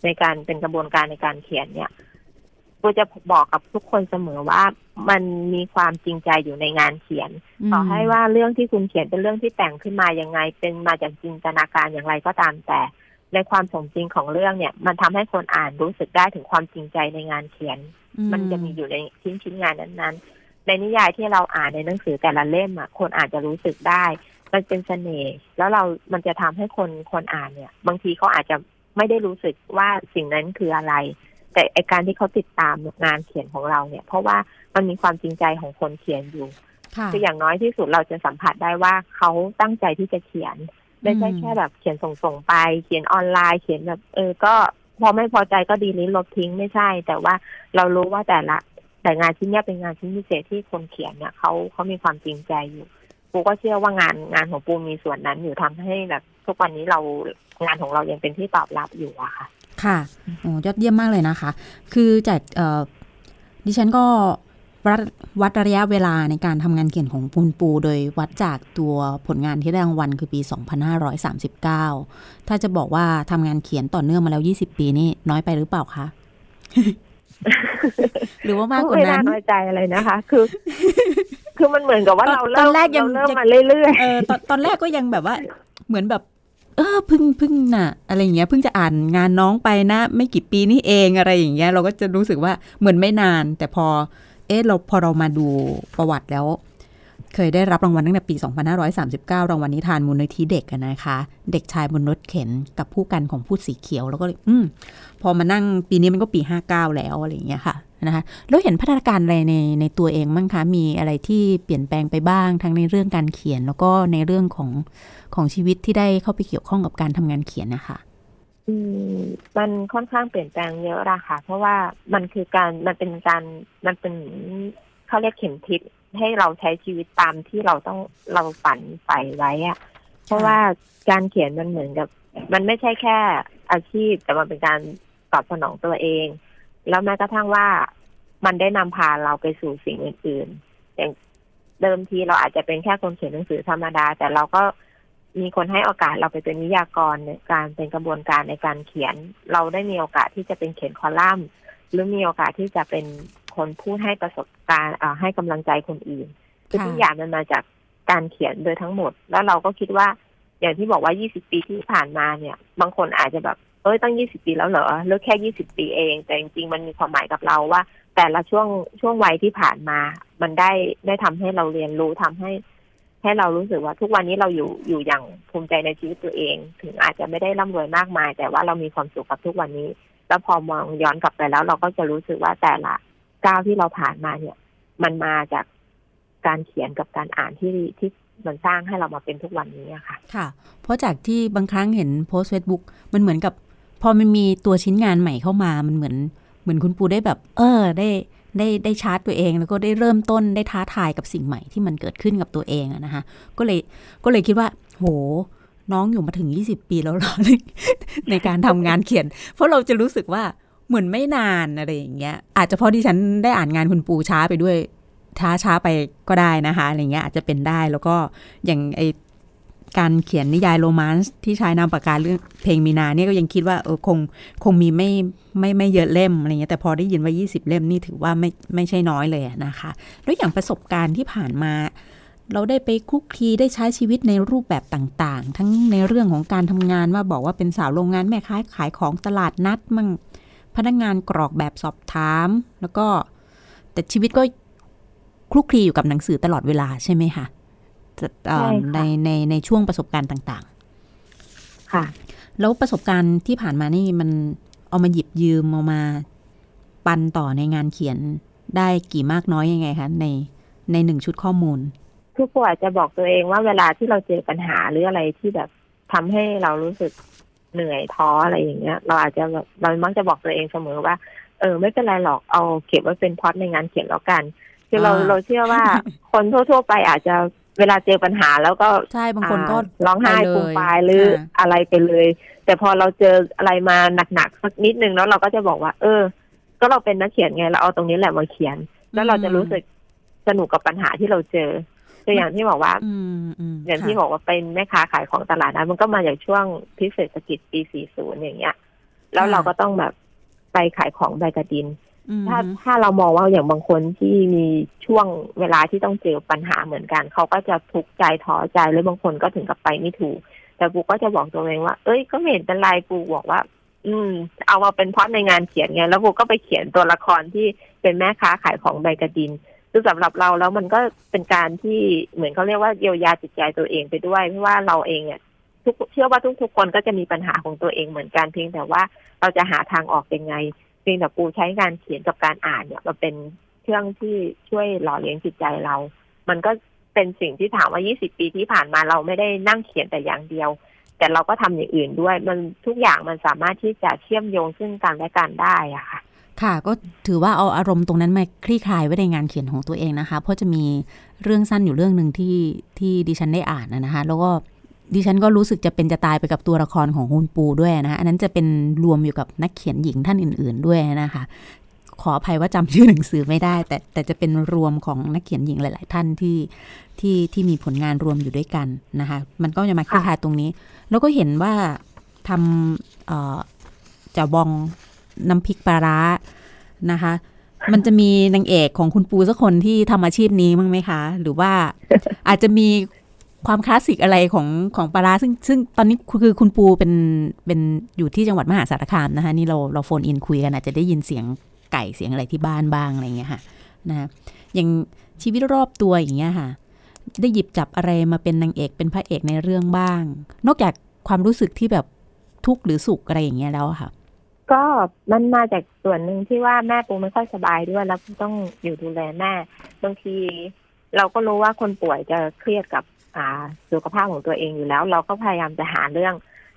ในการเป็นกระบวนการในการเขียนเนี่ยปูจะบอกกับทุกคนเสมอว่ามันมีความจริงใจอยู่ในงานเขียนต่อให้ว่าเรื่องที่คุณเขียนเป็นเรื่องที่แต่งขึ้นมายังไง เป็นมาจากจินตนาการอย่างไรก็ตามแต่ในความสมจริงของเรื่องเนี่ย มันทำให้คนอ่านรู้สึกได้ถึงความจริงใจในงานเขียนอืมันจะมีอยู่ในชิ้นชิ้นงานนั้นๆ ในนิยายที่เราอ่านในหนังสือแต่ละเล่มอะคนอาจจะรู้สึกได้ มันเป็นเสน่ห์แล้วเรา มันจะทำให้คนคนอ่านเนี่ย บางทีเขาอาจจะไม่ได้รู้สึกว่าสิ่งนั้นคืออะไร แต่ไอการที่เขาติดตามงานเขียนของเราเนี่ย เพราะว่ามันมีความจริงใจของคนเขียนอยู่ค่ะคืออย่างน้อยที่สุดเราจะสัมผัสได้ว่าเขาตั้งใจที่จะเขียน ไม่ใช่แค่แบบเขียนส่งๆไป เขียนออนไลน์เขียนแบบ เออก็พอไม่พอใจก็ดีนี้ลบทิ้งไม่ใช่ แต่ว่าเรารู้ว่าแต่ละ แต่งานชิ้นนี้เป็นงานชิ้นพิเศษที่คนเขียนเนี่ยเขาเขามีความจริงใจอยู่ปูก็เชื่อว่างานงานของปูมีส่วนนั้นอยู่ทำให้แบบทุกวันนี้เรางานของเรายังเป็นที่ตอบรับอยู่อะค่ะ ค่ะโอ้ยอดเยี่ยมมากเลยนะคะ คือจากเออดิฉันก็วัดวัดระยะเวลาในการทำงานเขียนของปูนปู โดยวัดจากตัวผลงานที่ได้รางวัลคือปี 2539 ถ้าจะบอกว่าทำงานเขียนต่อเนื่องมาแล้ว 20 ปีนี่น้อยไปหรือเปล่าคะ หรือว่ามากกว่าไม่นั้น่านน้อยใจอะไรนะคะ คือ คือมันเหมือนกับว่าตอนเราตเริ่อนมแรกยังเราเริ่มยังมาเรื่อยเออตอนตอนแรกก็ยังแบบว่า เหมือนแบบ เออเพึ่งเพึ่งน่ะ อะไรอย่างเงี้ยเพิ่งจะอ่านงานน้องไปนะ ไม่กี่ปีนี่เองอะไรอย่างเงี้ย เราก็จะรู้สึกว่าเหมือนไม่นาน แต่พอ เอ๊ะเราพอเรามาดูประวัติแล้ว เคยได้รับรางวัลตั้งแต่ปี 2539 รางวัลนิทานมูลนิธิเด็กนะคะ เด็กชายบนรถเข็นกับผู้กันของผู้สีเขียวแล้วก็เลยอืมพอมานั่งปีนี้มันก็ปี 59 แล้วอะไรอย่างเงี้ยค่ะนะคะแล้วเห็นพัฒนาการอะไรในในตัวเองบ้งคะมีอะไรที่เปลี่ยนแปลงไปบ้างทั้งในเรื่องการเขียน แล้วก็ในเรื่องของของชีวิตที่ได้เข้าไปเกี่ยวข้องกับการทำงานเขียนนะคะอืมมันค่อนข้างเปลี่ยนแปลงเยอะละค่ะ เพราะว่ามันคือการมันเป็นการมันเป็น เขาเรียกเข็มทิศให้เราใช้ชีวิตตามที่เราต้องเราฝันใฝ่ไว้อะเพราะว่าการเขียนมันเหมือนกับ มันไม่ใช่แค่อาชีพ แต่มันเป็นการตอบสนองตัวเอง แล้วแม้กระทั่งว่ามันได้นำพาเราไปสู่สิ่งอื่นๆ อย่างเดิมทีเราอาจจะเป็นแค่คนเขียนหนังสือธรรมดา แต่เราก็มีคนให้โอกาสเราไปเป็นวิทยากรในการเป็นกระบวนการในการเขียน เราได้มีโอกาสที่จะเป็นเขียนคอลัมน์ หรือมีโอกาสที่จะเป็น คนพูดให้ประสบการณ์เอ่อให้กำลังใจคนอื่นคือค่ะทุกอย่างมันมาจากการเขียนโดยทั้งหมด แล้วเราก็คิดว่า อย่างที่บอกว่า 20 ปีที่ผ่านมาเนี่ย บางคนอาจจะแบบเอ้ยตั้ง 20 ปีแล้วเหรอเลิกแค่ 20 ปีเอง แต่จริงๆมันมีความหมายกับเราว่า แต่ละช่วงช่วงวัยที่ผ่านมา มันได้ได้ทำให้เราเรียนรู้ทำให้ ให้เรารู้สึกว่าทุกวันนี้เราอยู่อยู่อย่างภูมิใจในชีวิตตัวเอง ถึงอาจจะไม่ได้ร่ำรวยมากมาย แต่ว่าเรามีความสุขกับทุกวันนี้ แล้วพอมองย้อนกลับไปแล้ว เราก็จะรู้สึกว่าแต่ละ ก้าวที่เราผ่านมาเนี่ย มันมาจากการเขียนกับการอ่านที่ที่มันสร้างให้เรามาเป็นทุกวันนี้อะค่ะ ค่ะ เพราะจากที่บางครั้งเห็นโพสต์เฟซบุ๊กมันเหมือนกับ พอมันมีตัวชิ้นงานใหม่เข้ามา มันเหมือนเหมือนคุณปูได้แบบ เออได้ได้ได้ชาร์จตัวเอง แล้วก็ได้เริ่มต้นได้ท้าทายกับสิ่งใหม่ที่มันเกิดขึ้นกับตัวเองอะนะคะ ก็เลยก็เลยคิดว่า โห น้องอยู่มาถึง 20 ปีแล้วหรอในการทำงานเขียน เพราะเราจะรู้สึกว่า เหมือนไม่นานอะไรอย่างเงี้ย อาจจะเพราะที่ฉันได้อ่านงานคุณปูช้าไปด้วยช้าช้าไปก็ได้นะคะอะไรเงี้ยอาจจะเป็นได้แล้วก็อย่างไอการเขียนนิยายโรแมนต์ที่ใช้นามปากกาเรื่องเพลงมีนาเนี่ยก็ยังคิดว่าเออคงคงมีไม่ไม่ไม่เยอะเล่มอะไรเงี้ยแต่พอได้ยินว่า 20 เล่มนี่ถือว่าไม่ไม่ใช่น้อยเลยนะคะ แล้วอย่างประสบการณ์ที่ผ่านมา เราได้ไปคุกคีได้ใช้ชีวิตในรูปแบบต่าง ๆ ทั้งในเรื่องของการทำงานว่าบอกว่าเป็นสาวโรงงานแม่ค้าขายของตลาดนัดมั่ง พนักงานกรอกแบบสอบถาม แล้วก็แต่ชีวิตก็คลุกคลีอยู่กับหนังสือตลอดเวลาใช่ไหมคะจะเอ่อใช่ค่ะในในในช่วงประสบการณ์ต่างค่ะๆแล้วประสบการณ์ที่ผ่านมานี่มันเอามาหยิบยืมเอามาปันต่อในงานเขียนได้กี่มากน้อยยังไงคะในในหนึ่งชุดข้อมูลคือปูอาจจะบอกตัวเองว่าเวลาที่เราเจอปัญหาหรืออะไรที่แบบทำให้เรารู้สึก เหนื่อยท้ออะไรอย่างเงี้ย เราอาจจะแบบเรามักจะบอกตัวเองเสมอว่า เออ ไม่เป็นไรหรอกเอาเก็บไว้เป็นพล็อดในงานเขียนแล้วกัน คือเราอ่าเราเชื่อว่าคนทั่ว ๆ ไปอาจจะเวลาเจอปัญหาแล้วก็ใช่บางคนก็อ่าร้องไห้ไปเลยฟูมฟายหรือค่ะอะไรไปเลย แต่พอเราเจออะไรมาหนักๆสักนิดนึงแล้วเราก็จะบอกว่า เออ ก็เราเป็นนักเขียนไงเราเอาตรงนี้แหละมาเขียน แล้วเราจะรู้สึกสนุกกับปัญหาที่เราเจอ ตัวอย่างที่บอกว่าอืมอืมอย่างที่ค่ะบอกว่าเป็นแม่ค้าขายของตลาดนัดมันก็มาจากช่วงพิเศรษฐกิจปี 40 อย่างเงี้ย แล้วเราก็ต้องแบบไปขายของใบกระดินอืมถ้าถ้าเรามองว่าอย่างบางคนที่มีช่วงเวลาที่ต้องเจอปัญหาเหมือนกัน เขาก็จะทุกข์ใจท้อใจหรือบางคนก็ถึงกับไปไม่ถูก แต่ปูก็จะบอกตัวเองว่า เอ้ยก็ไม่เห็นเป็นไรปูบอกว่า อืม เอามาเป็นเพราะในงานเขียนไงแล้วปูก็ไปเขียนตัวละครที่เป็นแม่ค้าขายของใบกระดิน คือสำหรับเราแล้วมันก็เป็นการที่เหมือนเขาเรียกว่าเยียวยาจิตใจตัวเองไปด้วยเพราะว่าเราเองเนี่ยทุกเชื่อว่าทุกๆคนก็จะมีปัญหาของตัวเองเหมือนกันเพียงแต่ว่าเราจะหาทางออกยังไงเพียงแต่ปูใช้งานเขียนกับการอ่านเนี่ยมาเป็นเครื่องที่ช่วยหล่อเลี้ยงจิตใจเรา มันก็เป็นสิ่งที่ถามว่า 20 ปีที่ผ่านมาเราไม่ได้นั่งเขียนแต่อย่างเดียว แต่เราก็ทำอย่างอื่นด้วย มันทุกอย่างมันสามารถที่จะเชื่อมโยงซึ่งกันและกันได้อะค่ะ ค่ะก็ถือว่าเอาอารมณ์ตรงนั้นมาคลี่คลายไว้ในงานเขียนของตัวเองนะคะ เพราะจะมีเรื่องสั้นอยู่เรื่องหนึ่งที่ที่ดิฉันได้อ่านนะนะคะ แล้วก็ดิฉันก็รู้สึกจะเป็นจะตายไปกับตัวละครของคุณปูด้วยนะคะอันนั้นจะเป็นรวมอยู่กับนักเขียนหญิงท่านอื่น ๆ ด้วยนะคะ ขออภัยว่าจำชื่อหนังสือไม่ได้ แต่แต่จะเป็นรวมของนักเขียนหญิงหลาย ๆ ท่านที่ที่ที่มีผลงานรวมอยู่ด้วยกันนะคะ มันก็จะมาคลี่คลายตรงนี้ แล้วก็เห็นว่าทำจะบอง น้ำพริกปลาร้านะคะ มันจะมีนางเอกของคุณปูสักคนที่ทำอาชีพนี้มั้งไหมคะ หรือว่าอาจจะมีความคลาสสิกอะไรของของปลาร้าซึ่งซึ่งตอนนี้คือคุณปูเป็นเป็นอยู่ที่จังหวัดมหาสารคามนะคะ นี่เราเราโฟนอินคุยกันอาจจะได้ยินเสียงไก่เสียงอะไรที่บ้านบ้างอะไรอย่างเงี้ยค่ะนะคะอย่างชีวิตรอบตัวอย่างเงี้ยค่ะ ได้หยิบจับอะไรมาเป็นนางเอกเป็นพระเอกในเรื่องบ้าง นอกจากความรู้สึกที่แบบทุกข์หรือสุขอะไรอย่างเงี้ยแล้วอะค่ะ ก็มันมาจากส่วนหนึ่งที่ว่าแม่ปูไม่ค่อยสบายด้วย แล้วต้องอยู่ดูแลแม่บางที เราก็รู้ว่าคนป่วยจะเครียดกับอ่าสุขภาพของตัวเองอยู่แล้ว เราก็พยายามจะหาเรื่อง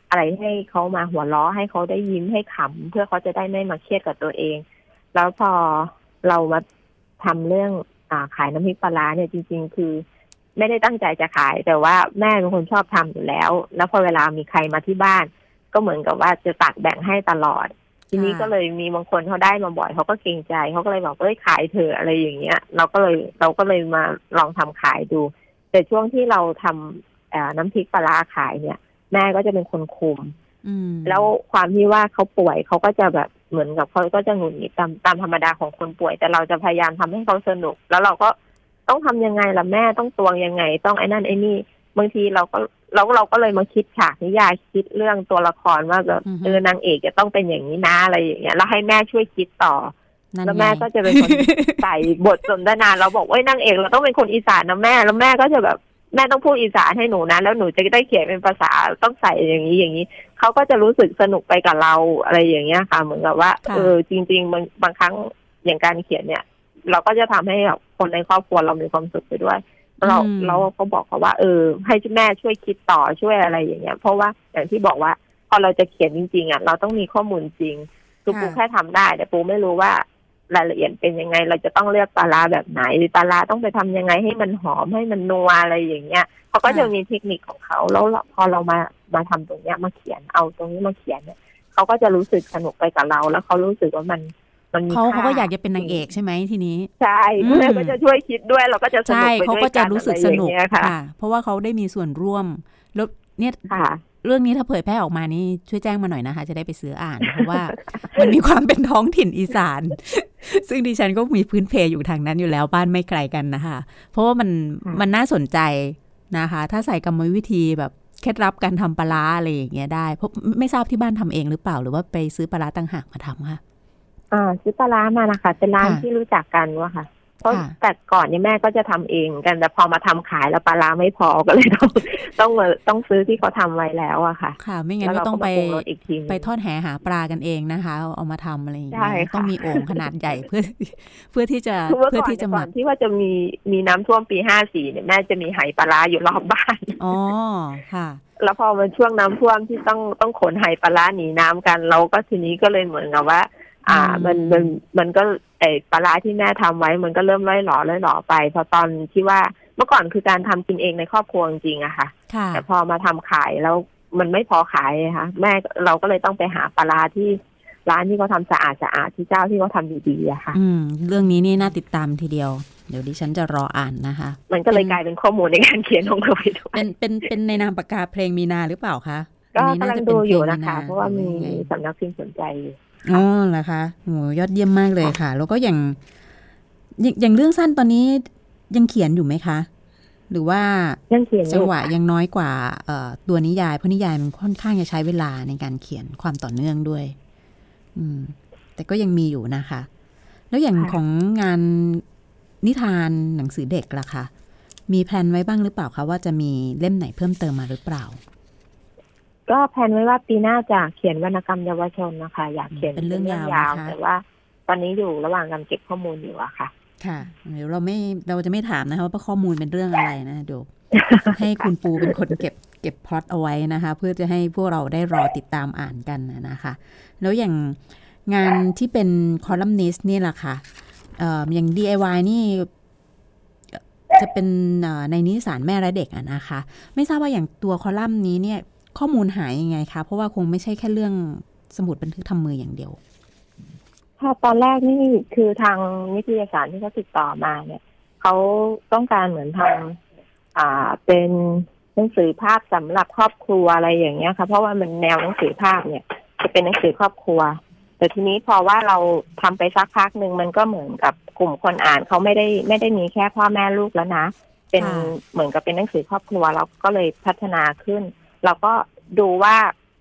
อะไรให้เขามาหัวเราะให้เขาได้ยิ้มให้ขำเพื่อเขาจะได้ไม่มาเครียดกับตัวเอง แล้วพอเรามาทำเรื่องอ่าขายน้ำพริกปลาร้าเนี่ยจริง ๆ คือ ไม่ได้ตั้งใจจะขาย แต่ว่าแม่เป็นคนชอบทำอยู่แล้ว แล้วพอเวลามีใครมาที่บ้าน ก็เหมือนกับว่าจะตักแบ่งให้ตลอด ทีนี้ค่ะก็เลยมีบางคนเขาได้มาบ่อยเขาก็เกรงใจเขาก็เลยบอกเอ้ยขายเถอะอะไรอย่างเงี้ย เราก็เลยเราก็เลยมาลองทำขายดู แต่ช่วงที่เราทำเอ่อน้ำพริกปลาร้าขายเนี่ย แม่ก็จะเป็นคนคุมอืมแล้วความที่ว่าเขาป่วยเขาก็จะแบบเหมือนกับเขาก็จะหงุดหงิดตามตามธรรมดาของคนป่วย แต่เราจะพยายามทำให้เขาสนุก แล้วเราก็ต้องทำยังไงล่ะแม่ต้องตวงยังไง ต้องไอ้นั่นไอ้นี่บางทีเราก็ เราเราก็เลยมาคิดฉากนิยายคิดเรื่องตัวละครว่าแบบอือฮึเออนางเอกจะต้องเป็นอย่างนี้นะอะไรอย่างเงี้ยแล้วให้แม่ช่วยคิดต่อนั่นแล้วไงแม่ก็จะเป็นคนใส่บทสนทนาเราบอกว่านางเอกเราต้องเป็นคนอีสานนะแม่ แล้วแม่ก็จะแบบแม่ต้องพูดอีสานให้หนูนะแล้วหนูจะได้เขียนเป็นภาษาต้องใส่อย่างนี้อย่างนี้เขาก็จะรู้สึกสนุกไปกับเราอะไรอย่างเงี้ยค่ะ เหมือนกับว่าค่ะเออจริง ๆ บางบางครั้งอย่างการเขียนเนี่ย เราก็จะทำให้แบบคนในครอบครัวเรามีความสุขไปด้วย เราอืมเราก็บอกเขาว่า เออ ให้แม่ช่วยคิดต่อช่วยอะไรอย่างเงี้ย เพราะว่าอย่างที่บอกว่าพอเราจะเขียนจริงๆอะเราต้องมีข้อมูลจริงคือปูค่ะแค่ทำได้ แต่ปูไม่รู้ว่ารายละเอียดเป็นยังไง เราจะต้องเลือกปลาร้าแบบไหนหรือปลาร้าต้องไปทำยังไงให้มันหอมให้มันนัวอะไรอย่างเงี้ยเขาก็จะมีเทคนิคของเขาแล้วเราพอเรามามาทำตรงเนี้ยมาเขียนเอาตรงนี้มาเขียนเนี่ยเขาก็จะรู้สึกสนุกไปกับเรา แล้วเขารู้สึกว่ามัน มันมีเขาค่เขาก็อยากจะเป็นนางเอกใช่ไหมทีนี้ ใช่อืมแม่ก็จะช่วยคิดด้วยเราก็จะสนุใช่กไปเขาด้วยก็จะกันรู้สึกอะไรสอย่างนุกเงี้ยค่ะค่ะ เพราะว่าเขาได้มีส่วนร่วมแล้วเนี่ยค่ะเรื่องนี้ถ้าเผยแพร่ออกมานี่ช่วยแจ้งมาหน่อยนะคะ จะได้ไปซื้ออ่านเพราะว่ามันมีความเป็นท้องถิ่นอีสาน ซึ่งดิฉันก็มีพื้นเพอยู่ทางนั้นอยู่แล้วบ้านไม่ไกลกันนะคะ เพราะว่ามันค่ะมันน่าสนใจนะคะ ถ้าใส่กรรมวิธีแบบเคล็ดลับการทำปลาร้าอะไรอย่างเงี้ยได้เพราะไม่ทราบที่บ้านทำเองหรือเปล่า หรือว่าไปซื้อปลาร้าต่างหากมาทำค่ะ อ่าซื้อปลาร้ามานะคะเป็นร้านค่ะที่รู้จักกันว่าค่ะเพราะค่ะแต่ก่อนเนี่ยแม่ก็จะทำเองกัน แต่พอมาทำขายแล้วปลาร้าไม่พอก็เลยต้องต้องมาต้องซื้อที่เขาทำไว้แล้วอะค่ะ ค่ะ ไม่งั้นแล้วก็เราต้องก็ไปมาปรุงรสอีกทีหนึ่งไปทอดแหหาปลากันเองนะคะ เอาเอามาทำอะไรอย่างใช่เงี้ยค่ะต้องมีโอ่งขนาดใหญ่เพื่อ เพื่อที่จะคือเมื่อเพื่อก่อนที่จะหก่มัอกนที่ว่าจะมีมีน้ำท่วมปีห้าสี่เนี่ยแม่จะมีไหปลาร้าอยู่รอบบ้านอ๋อค่ะแล้วพอมันช่วงน้ำท่วมที่ต้องต้องขนไหปลาร้าหนีน้ำกัน เราก็ทีนี้ก็เลยเหมือนกับว่า อ่าอืมมันมันมันก็ไอปลาร้าที่แม่ทำไว้ มันก็เริ่มล่อยหล่อล่อยหล่อไป พอตอนที่ว่าเมื่อก่อนคือการทำกินเองในครอบครัวจริงๆอะค่ะค่ะ แต่พอมาทำขายแล้วมันไม่พอขายอะค่ะ แม่เราก็เลยต้องไปหาปลาร้าที่ร้านที่เขาทำสะอาดสะอาดที่เจ้าที่เขาทำดีๆอะค่ะ อืม เรื่องนี้นี่น่าติดตามทีเดียว เดี๋ยวดิฉันจะรออ่านนะคะ มันก็เลยเป็นกลายเป็นข้อมูลในการเขียนของเราไปด้วยเป็นเป็นเป็นในนามปากกาเพลงมีนาหรือเปล่าคะก็อันนี้กำน่าลังจะเป็ดูนเพลงอยู่นะคะมีเพราะว่าหอมียังไงสำนักพิมพ์สนใจ อยู่อ๋อเหรอคะโหยอดเยี่ยมมากเลยค่ะ แล้วก็อย่างอย่างอย่างเรื่องสั้นตอนนี้ยังเขียนอยู่ไหมคะ หรือว่ายังเขียนอจังยู่หวะค่ะยังน้อยกว่าเอ่อตัวนิยายเพราะนิยายมันค่อนข้างจะใช้เวลาในการเขียนความต่อเนื่องด้วย อืม แต่ก็ยังมีอยู่นะคะ แล้วอย่างของงานนิทานหนังสือเด็กล่ะคะมี plan ไว้บ้างหรือเปล่าคะว่าจะมีเล่มไหนเพิ่มเติมมาหรือเปล่า ก็แผนไว้ว่าปีหน้าจะเขียนวรรณกรรมเยาวชนนะคะ อยากเขียนเป็นเรื่องยาวนะคะแต่ว่า ตอนนี้อยู่ระหว่างการเก็บข้อมูลอยู่อะค่ะ ค่ะเดี๋ยวเราไม่เราจะไม่ถามนะคะว่าข้อมูลเป็นเรื่องอะไรนะเดี๋ยวให้คุณปูเป็นคนเก็บเก็บพล็อตเอาไว้นะคะ เพื่อจะให้พวกเราได้รอติดตามอ่านกันนะนะคะ แล้วอย่างงานที่เป็นคอลัมนิสต์นี่แหละค่ะเอ่ออย่าง DIY นี่จะเป็นเอ่อในนิสสารแม่และเด็กอะนะคะ ไม่ทราบว่าอย่างตัวคอลัมน์นี้เนี่ย ข้อมูลหายยังไงคะ เพราะว่าคงไม่ใช่แค่เรื่องสมุดบันทึกทำมืออย่างเดียว ค่ะตอนแรกนี่คือทางนิตยสารที่เขาติดต่อมาเนี่ยเขาต้องการเหมือนทำอ่าเป็นหนังสือภาพสำหรับครอบครัวอะไรอย่างเงี้ยค่ะ เพราะว่ามันแนวหนังสือภาพเนี่ย จะเป็นหนังสือครอบครัว แต่ทีนี้พอว่าเราทำไปสักพักหนึ่งมันก็เหมือนกับกลุ่มคนอ่านเขาไม่ได้ไม่ได้มีแค่พ่อแม่ลูกแล้วนะ เป็นค่ะเหมือนกับเป็นหนังสือครอบครัวเราก็เลยพัฒนาขึ้น เราก็ดูว่า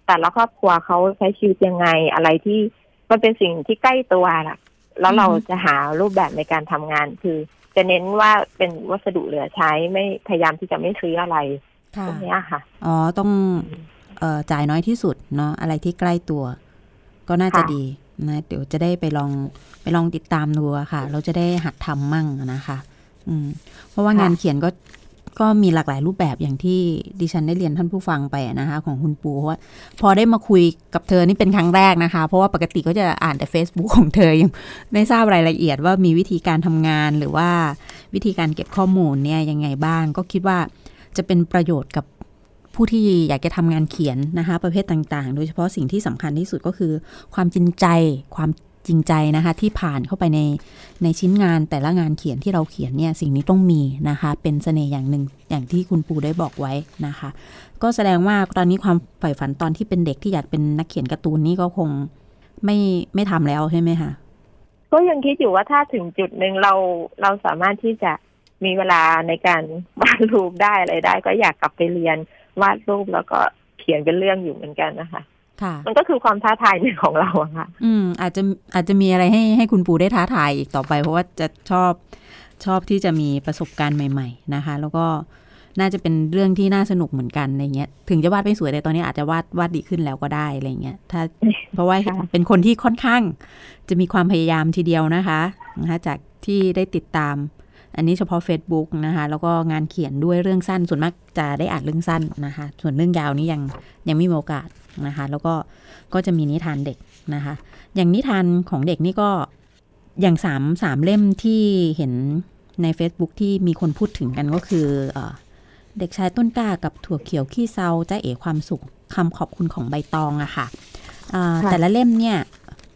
แต่ละครอบครัวเขาใช้ชีวิตยังไงอะไรที่มันเป็นสิ่งที่ใกล้ตัวล่ะ แล้วเราอือฮึจะหารูปแบบในการทำงาน คือจะเน้นว่าเป็นวัสดุเหลือใช้ไม่พยายามที่จะไม่ซื้ออะไรค่ะพวกเนี้ยค่ะ อ๋อต้องเอ่อจ่ายน้อยที่สุดเนาะอะไรที่ใกล้ตัว ก็น่าจะค่ะดีนะเดี๋ยวจะได้ไปลองไปลองติดตามดูอะค่ะ เราจะได้หัดทำมั่งนะคะ อืม เพราะว่างานเขียนก็ ก็มีหลากหลายรูปแบบอย่างที่ดิฉันได้เรียนท่านผู้ฟังไปนะคะของคุณปูเพราะว่า พอได้มาคุยกับเธอนี่เป็นครั้งแรกนะคะ เพราะว่าปกติก็จะอ่านแต่ Facebook ของเธอยังไม่ทราบรายละเอียดว่ามีวิธีการทำงานหรือว่าวิธีการเก็บข้อมูลเนี่ยยังไงบ้าง ก็คิดว่าจะเป็นประโยชน์กับผู้ที่อยากจะทำงานเขียนนะคะประเภทต่างๆ โดยเฉพาะสิ่งที่สำคัญที่สุดก็คือ ความจริงใจความ จริงใจนะคะ ที่ผ่านเข้าไปในในชิ้นงานแต่ละงานเขียนที่เราเขียนเนี่ยสิ่งนี้ต้องมีนะคะ เป็นเสน่ห์อย่างหนึ่งอย่างที่คุณปูได้บอกไว้นะคะ ก็แสดงว่าตอนนี้ความใฝ่ฝันตอนที่เป็นเด็กที่อยากเป็นนักเขียนการ์ตูนนี่ก็คงไม่ไม่ทำแล้วใช่ไหมคะก็ยังคิดอยู่ว่าถ้าถึงจุดหนึ่งเราเราสามารถที่จะมีเวลาในการวาดรูปได้อะไรได้ ก็อยากกลับไปเรียนวาดรูปแล้วก็เขียนเป็นเรื่องอยู่เหมือนกันนะคะ มันก็คือความท้าทายหนึ่งของเราอะค่ะ อืม อาจจะอาจจะมีอะไรให้ให้คุณปูได้ท้าทายอีกต่อไป เพราะว่าจะชอบชอบที่จะมีประสบการณ์ใหม่ ๆ นะคะ แล้วก็น่าจะเป็นเรื่องที่น่าสนุกเหมือนกันอะไรเงี้ย ถึงจะวาดไม่สวยแต่ตอนนี้อาจจะวาดวาดดีขึ้นแล้วก็ได้อะไรเงี้ย ถ้าเพราะว่าค่ะเป็นคนที่ค่อนข้าง จะมีความพยายามทีเดียวนะคะนะคะจากที่ได้ติดตาม อันนี้เฉพาะ Facebook นะคะ แล้วก็งานเขียนด้วยเรื่องสั้น ส่วนมากจะได้อ่านเรื่องสั้นนะคะ ส่วนเรื่องยาวนี่ยังยังไม่มีโอกาส นะคะ แล้วก็ก็จะมีนิทานเด็กนะคะ อย่างนิทานของเด็กนี่ก็อย่างสามสามเล่มที่เห็นใน Facebook ที่มีคนพูดถึงกันก็คือเออเด็กชายต้นกล้ากับถั่วเขียวขี้เซาจ้าเอ๋ความสุขคำขอบคุณของใบตองอะค่ะอ่าค่ะแต่ละเล่มเนี่ย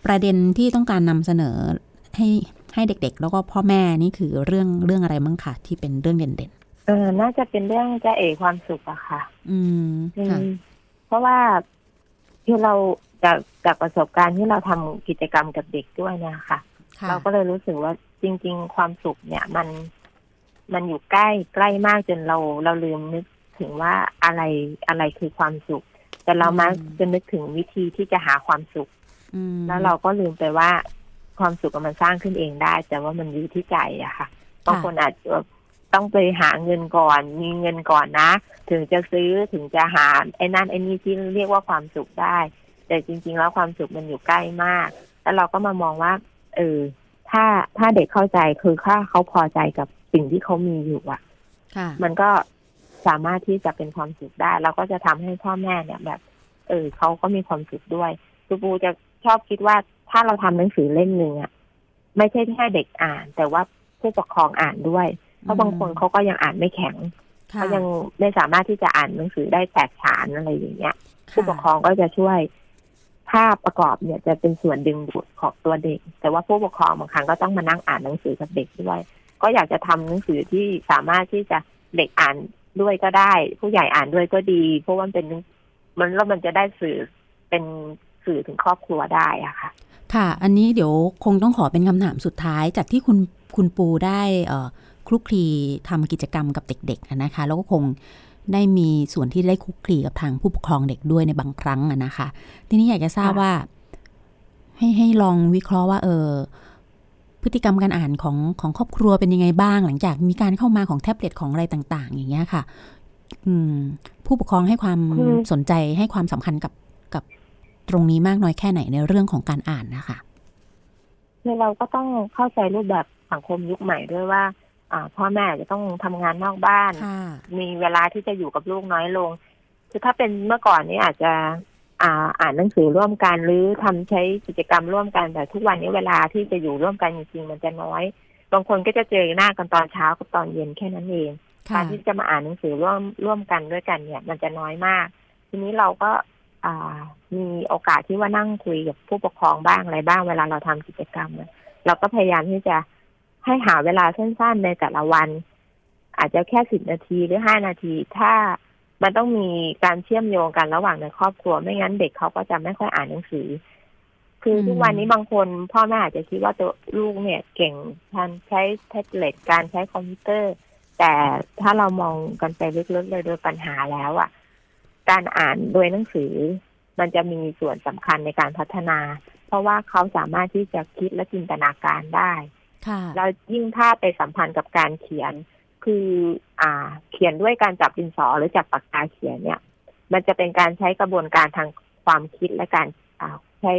ประเด็นที่ต้องการนำเสนอให้ให้เด็กๆ แล้วก็พ่อแม่นี่คือเรื่องเรื่องอะไรมั้งคะที่เป็นเรื่องเด่นเออน่าจะเป็นเรื่องจะเอกความสุขอะค่ะๆอืมอืค่ะมเพราะว่า ที่เราจากจากประสบการณ์ที่เราทำกิจกรรมกับเด็กด้วยเนะคะค่ะ เราก็เลยรู้สึกว่าจริง ๆ ความสุขเนี่ยมันมันอยู่ใกล้ใกล้มากจนเราเราลืมนึกถึงว่าอะไรอะไรคือความสุข แต่เรามักจะนึกถึงวิธีที่จะหาความสุขอืมแล้วเราก็ลืมไปว่าความสุขมันสร้างขึ้นเองได้ แต่ว่ามันอยู่ที่ใจอะค่ะบางคนอาจจะ ต้องไปหาเงินก่อน มีเงินก่อนนะ ถึงจะซื้อถึงจะหาไอ้นั่นไอ้นี่ที่เรียกว่าความสุขได้ แต่จริง ๆ แล้วความสุขมันอยู่ใกล้มาก แล้วเราก็มามองว่า เออ ถ้าถ้าเด็กเข้าใจคือถ้าเขาพอใจกับสิ่งที่เขามีอยู่อะค่ะ มันก็สามารถที่จะเป็นความสุขได้แล้วก็จะทำให้พ่อแม่เนี่ยแบบ เออเขาก็มีความสุขด้วยครูปูจะชอบคิดว่าถ้าเราทำหนังสือเล่มหนึ่งอะไม่ใช่แค่เด็กอ่าน แต่ว่าผู้ปกครองอ่านด้วย เพราะบางคนเขาก็ยังอ่านไม่แข็งค่ะเขายังไม่สามารถที่จะอ่านหนังสือได้แตกฉานอะไรอย่างเงี้ยค่ะผู้ปกครองก็จะช่วยภาพประกอบเนี่ยจะเป็นส่วนดึงดูดของตัวเด็ก แต่ว่าผู้ปกครองบางครั้งก็ต้องมานั่งอ่านหนังสือกับเด็กด้วย ก็อยากจะทำหนังสือที่สามารถที่จะเด็กอ่านด้วยก็ได้ ผู้ใหญ่อ่านด้วยก็ดี เพราะว่ามันเป็นมันแล้วมันจะได้สื่อเป็นสื่อถึงครอบครัวได้อะค่ะ ค่ะ อันนี้เดี๋ยวคงต้องขอเป็นคำถามสุดท้ายจากที่คุณคุณปูได้เอ่อค ลุกคลีทำกิจกรรมกับเด็กๆอะนะคะ แล้วก็คงได้มีส่วนที่ได้คลุกคลีกับทางผู้ปกครองเด็กด้วยในบางครั้งอะนะคะ ทีนี้อยากจะทราบค่ะว่า ให้ให้ลองวิเคราะห์ว่า เออพฤติกรรมการอ่านของของครอบครัวเป็นยังไงบ้าง หลังจากมีการเข้ามาของแท็บเล็ตของอะไรต่าง ๆ อย่างเงี้ยค่ะ อืม ผู้ปกครองให้ความคือสนใจให้ความสำคัญกับกับตรงนี้มากน้อยแค่ไหนในเรื่องของการอ่านนะคะคือเราก็ต้องเข้าใจรูปแบบสังคมยุคใหม่ด้วยว่าอ่า พ่อแม่อาจจะต้องทำงานนอกบ้านค่ะมีเวลาที่จะอยู่กับลูกน้อยลง คือถ้าเป็นเมื่อก่อนนี้อาจจะอ่าอ่านหนังสือร่วมกันหรือทำใช้กิจกรรมร่วมกันแต่ทุกวันนี้เวลาที่จะอยู่ร่วมกันจริงๆมันจะน้อย บางคนก็จะเจอหน้ากันตอนเช้ากับตอนเย็นแค่นั้นเองค่ะการที่จะมาอ่านหนังสือร่วมร่วมกันด้วยกันเนี่ย มันจะน้อยมาก ทีนี้เราก็อ่ามีโอกาสที่ว่านั่งคุยกับผู้ปกครองบ้างอะไรบ้างเวลาเราทำกิจกรรมเนี่ยเราก็พยายามที่จะ ให้หาเวลาสั้นๆในแต่ละวัน อาจจะแค่สิบนาทีหรือห้านาที ถ้ามันต้องมีการเชื่อมโยงกันระหว่างในครอบครัว ไม่งั้นเด็กเขาก็จะไม่ค่อยอ่านหนังสือ คือทุกวันนี้บางคนพ่อแม่อาจจะคิดว่าตัวลูกเนี่ย เก่งการใช้แท็บเล็ตการใช้คอมพิวเตอร์ แต่ถ้าเรามองกันไปลึกๆเลยโดยปัญหาแล้วอะ การอ่านโดยหนังสือ มันจะมีส่วนสำคัญในการพัฒนา เพราะว่าเขาสามารถที่จะคิดและจินตนาการได้ แล้วยิ่งถ้าไปสัมพันธ์กับการเขียน คืออ่า เขียนด้วยการจับดินสอหรือจับปากกาเขียนเนี่ย มันจะเป็นการใช้กระบวนการทางความคิดและการอ่าใช้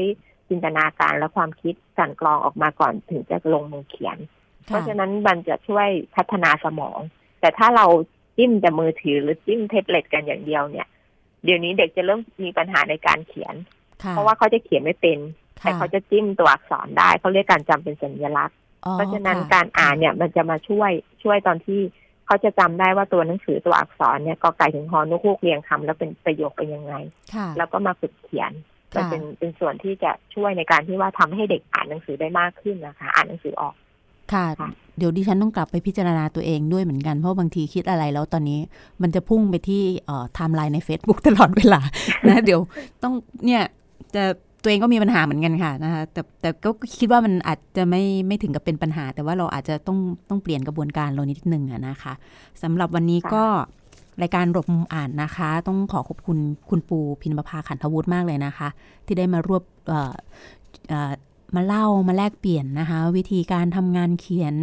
จินตนาการและความคิดกลันกรองออกมาก่อนถึงจะลงมือเขียน เพราะฉะนั้นมันจะช่วยพัฒนาสมอง แต่ถ้าเราจิ้มแต่มือถือหรือจิ้มแท็บเล็ตกันอย่างเดียวเนี่ย เดี๋ยวนี้เด็กจะเริ่มมีปัญหาในการเขียนค่ะเพราะว่าเขาจะเขียนไม่เป็นค่ะแต่เขาจะจิ้มตัวอักษรได้เขาเรียกการจำเป็นสัญลักษณ์อ๋อ เพราะฉะนั้นค่การอ่านเนี่ยมันจะมาช่วยช่วยตอนที่เขาจะจำได้ว่าตัวหนังสือตัวอักษรเนี่ยกอไก่ถึงฮอนุคูกเรียงคำแล้วเป็นประโยคเป็นยังไงค่ะแล้วก็มาฝึกเขียนมันค่ะเป็นเป็นส่วนที่จะช่วยในการที่ว่าทำให้เด็กอ่านหนังสือได้มากขึ้นนะคะ อ่านหนังสือออกค่ะค่ะ เดี๋ยวดิฉันต้องกลับไปพิจารณาตัวเองด้วยเหมือนกัน เพราะบางทีคิดอะไรแล้วตอนนี้มันจะพุ่งไปที่เอ่อไทม์ไลน์ใน Facebook ตลอดเวลานะ เดี๋ยวต้องเนี่ยจะ ตัวเองก็มีปัญหาเหมือนกันค่ะนะคะแต่แต่ก็คิดว่ามันอาจจะไม่ไม่ถึงกับเป็นปัญหา แต่ว่าเราอาจจะต้องต้องเปลี่ยนกระบวนการเรานิดนึงอะนะคะสำหรับวันนี้ก็รายการรบมุมอ่านนะคะ ต้องขอขอบคุณคุณปูพินประภาขันทวุฒิมากเลยนะคะ ที่ได้มารวบเอ่อมาเล่ามาแลกเปลี่ยนนะคะ วิธีการทำงานเขียน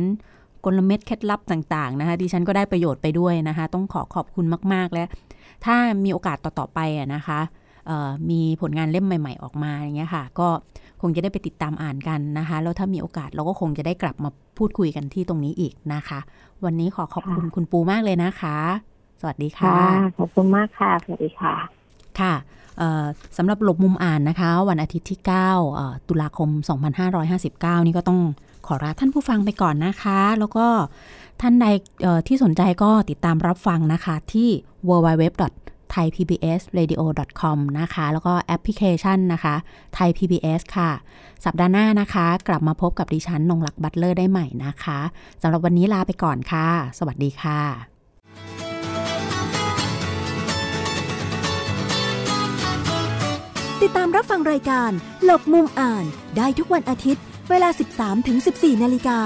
กลเม็ดเคล็ดลับต่างๆนะคะดิฉันก็ได้ประโยชน์ไปด้วยนะคะ ต้องขอขอบคุณมาก ๆ และ ถ้ามีโอกาสต่อ ๆ ไปอะนะคะ มีผลงานเล่มใหม่ ๆ ออกมาอย่างเงี้ยค่ะ ก็คงจะได้ไปติดตามอ่านกันนะคะ แล้วถ้ามีโอกาสเราก็คงจะได้กลับมาพูดคุยกันที่ตรงนี้อีกนะคะ วันนี้ขอขอบคุณคุณปูมากเลยนะคะ สวัสดีค่ะ ขอบคุณมากค่ะสวัสดีค่ะค่ะเอ่อสำหรับหลบมุมอ่านนะคะ วันอาทิตย์ที่9เอ่อตุลาคม 2559 นี่ก็ต้องขอลาท่านผู้ฟังไปก่อนนะคะ แล้วก็ท่านใดเอ่อที่สนใจก็ติดตามรับฟังนะคะที่ www thaipbsradio.com นะคะ แล้วก็แอปพลิเคชันนะคะ Thai PBS ค่ะ สัปดาห์หน้านะคะ กลับมาพบกับดิฉันนงลักษ์บัตเลอร์ได้ใหม่นะคะสำหรับวันนี้ลาไปก่อนค่ะ สวัสดีค่ะ ติดตามรับฟังรายการหลบมุมอ่านได้ทุกวันอาทิตย์ เวลา 13-14 นาฬิกา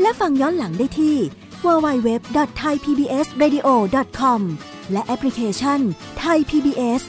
และฟังย้อนหลังได้ที่ www.thaipbsradio.com และแอปพลิเคชันไทย PBS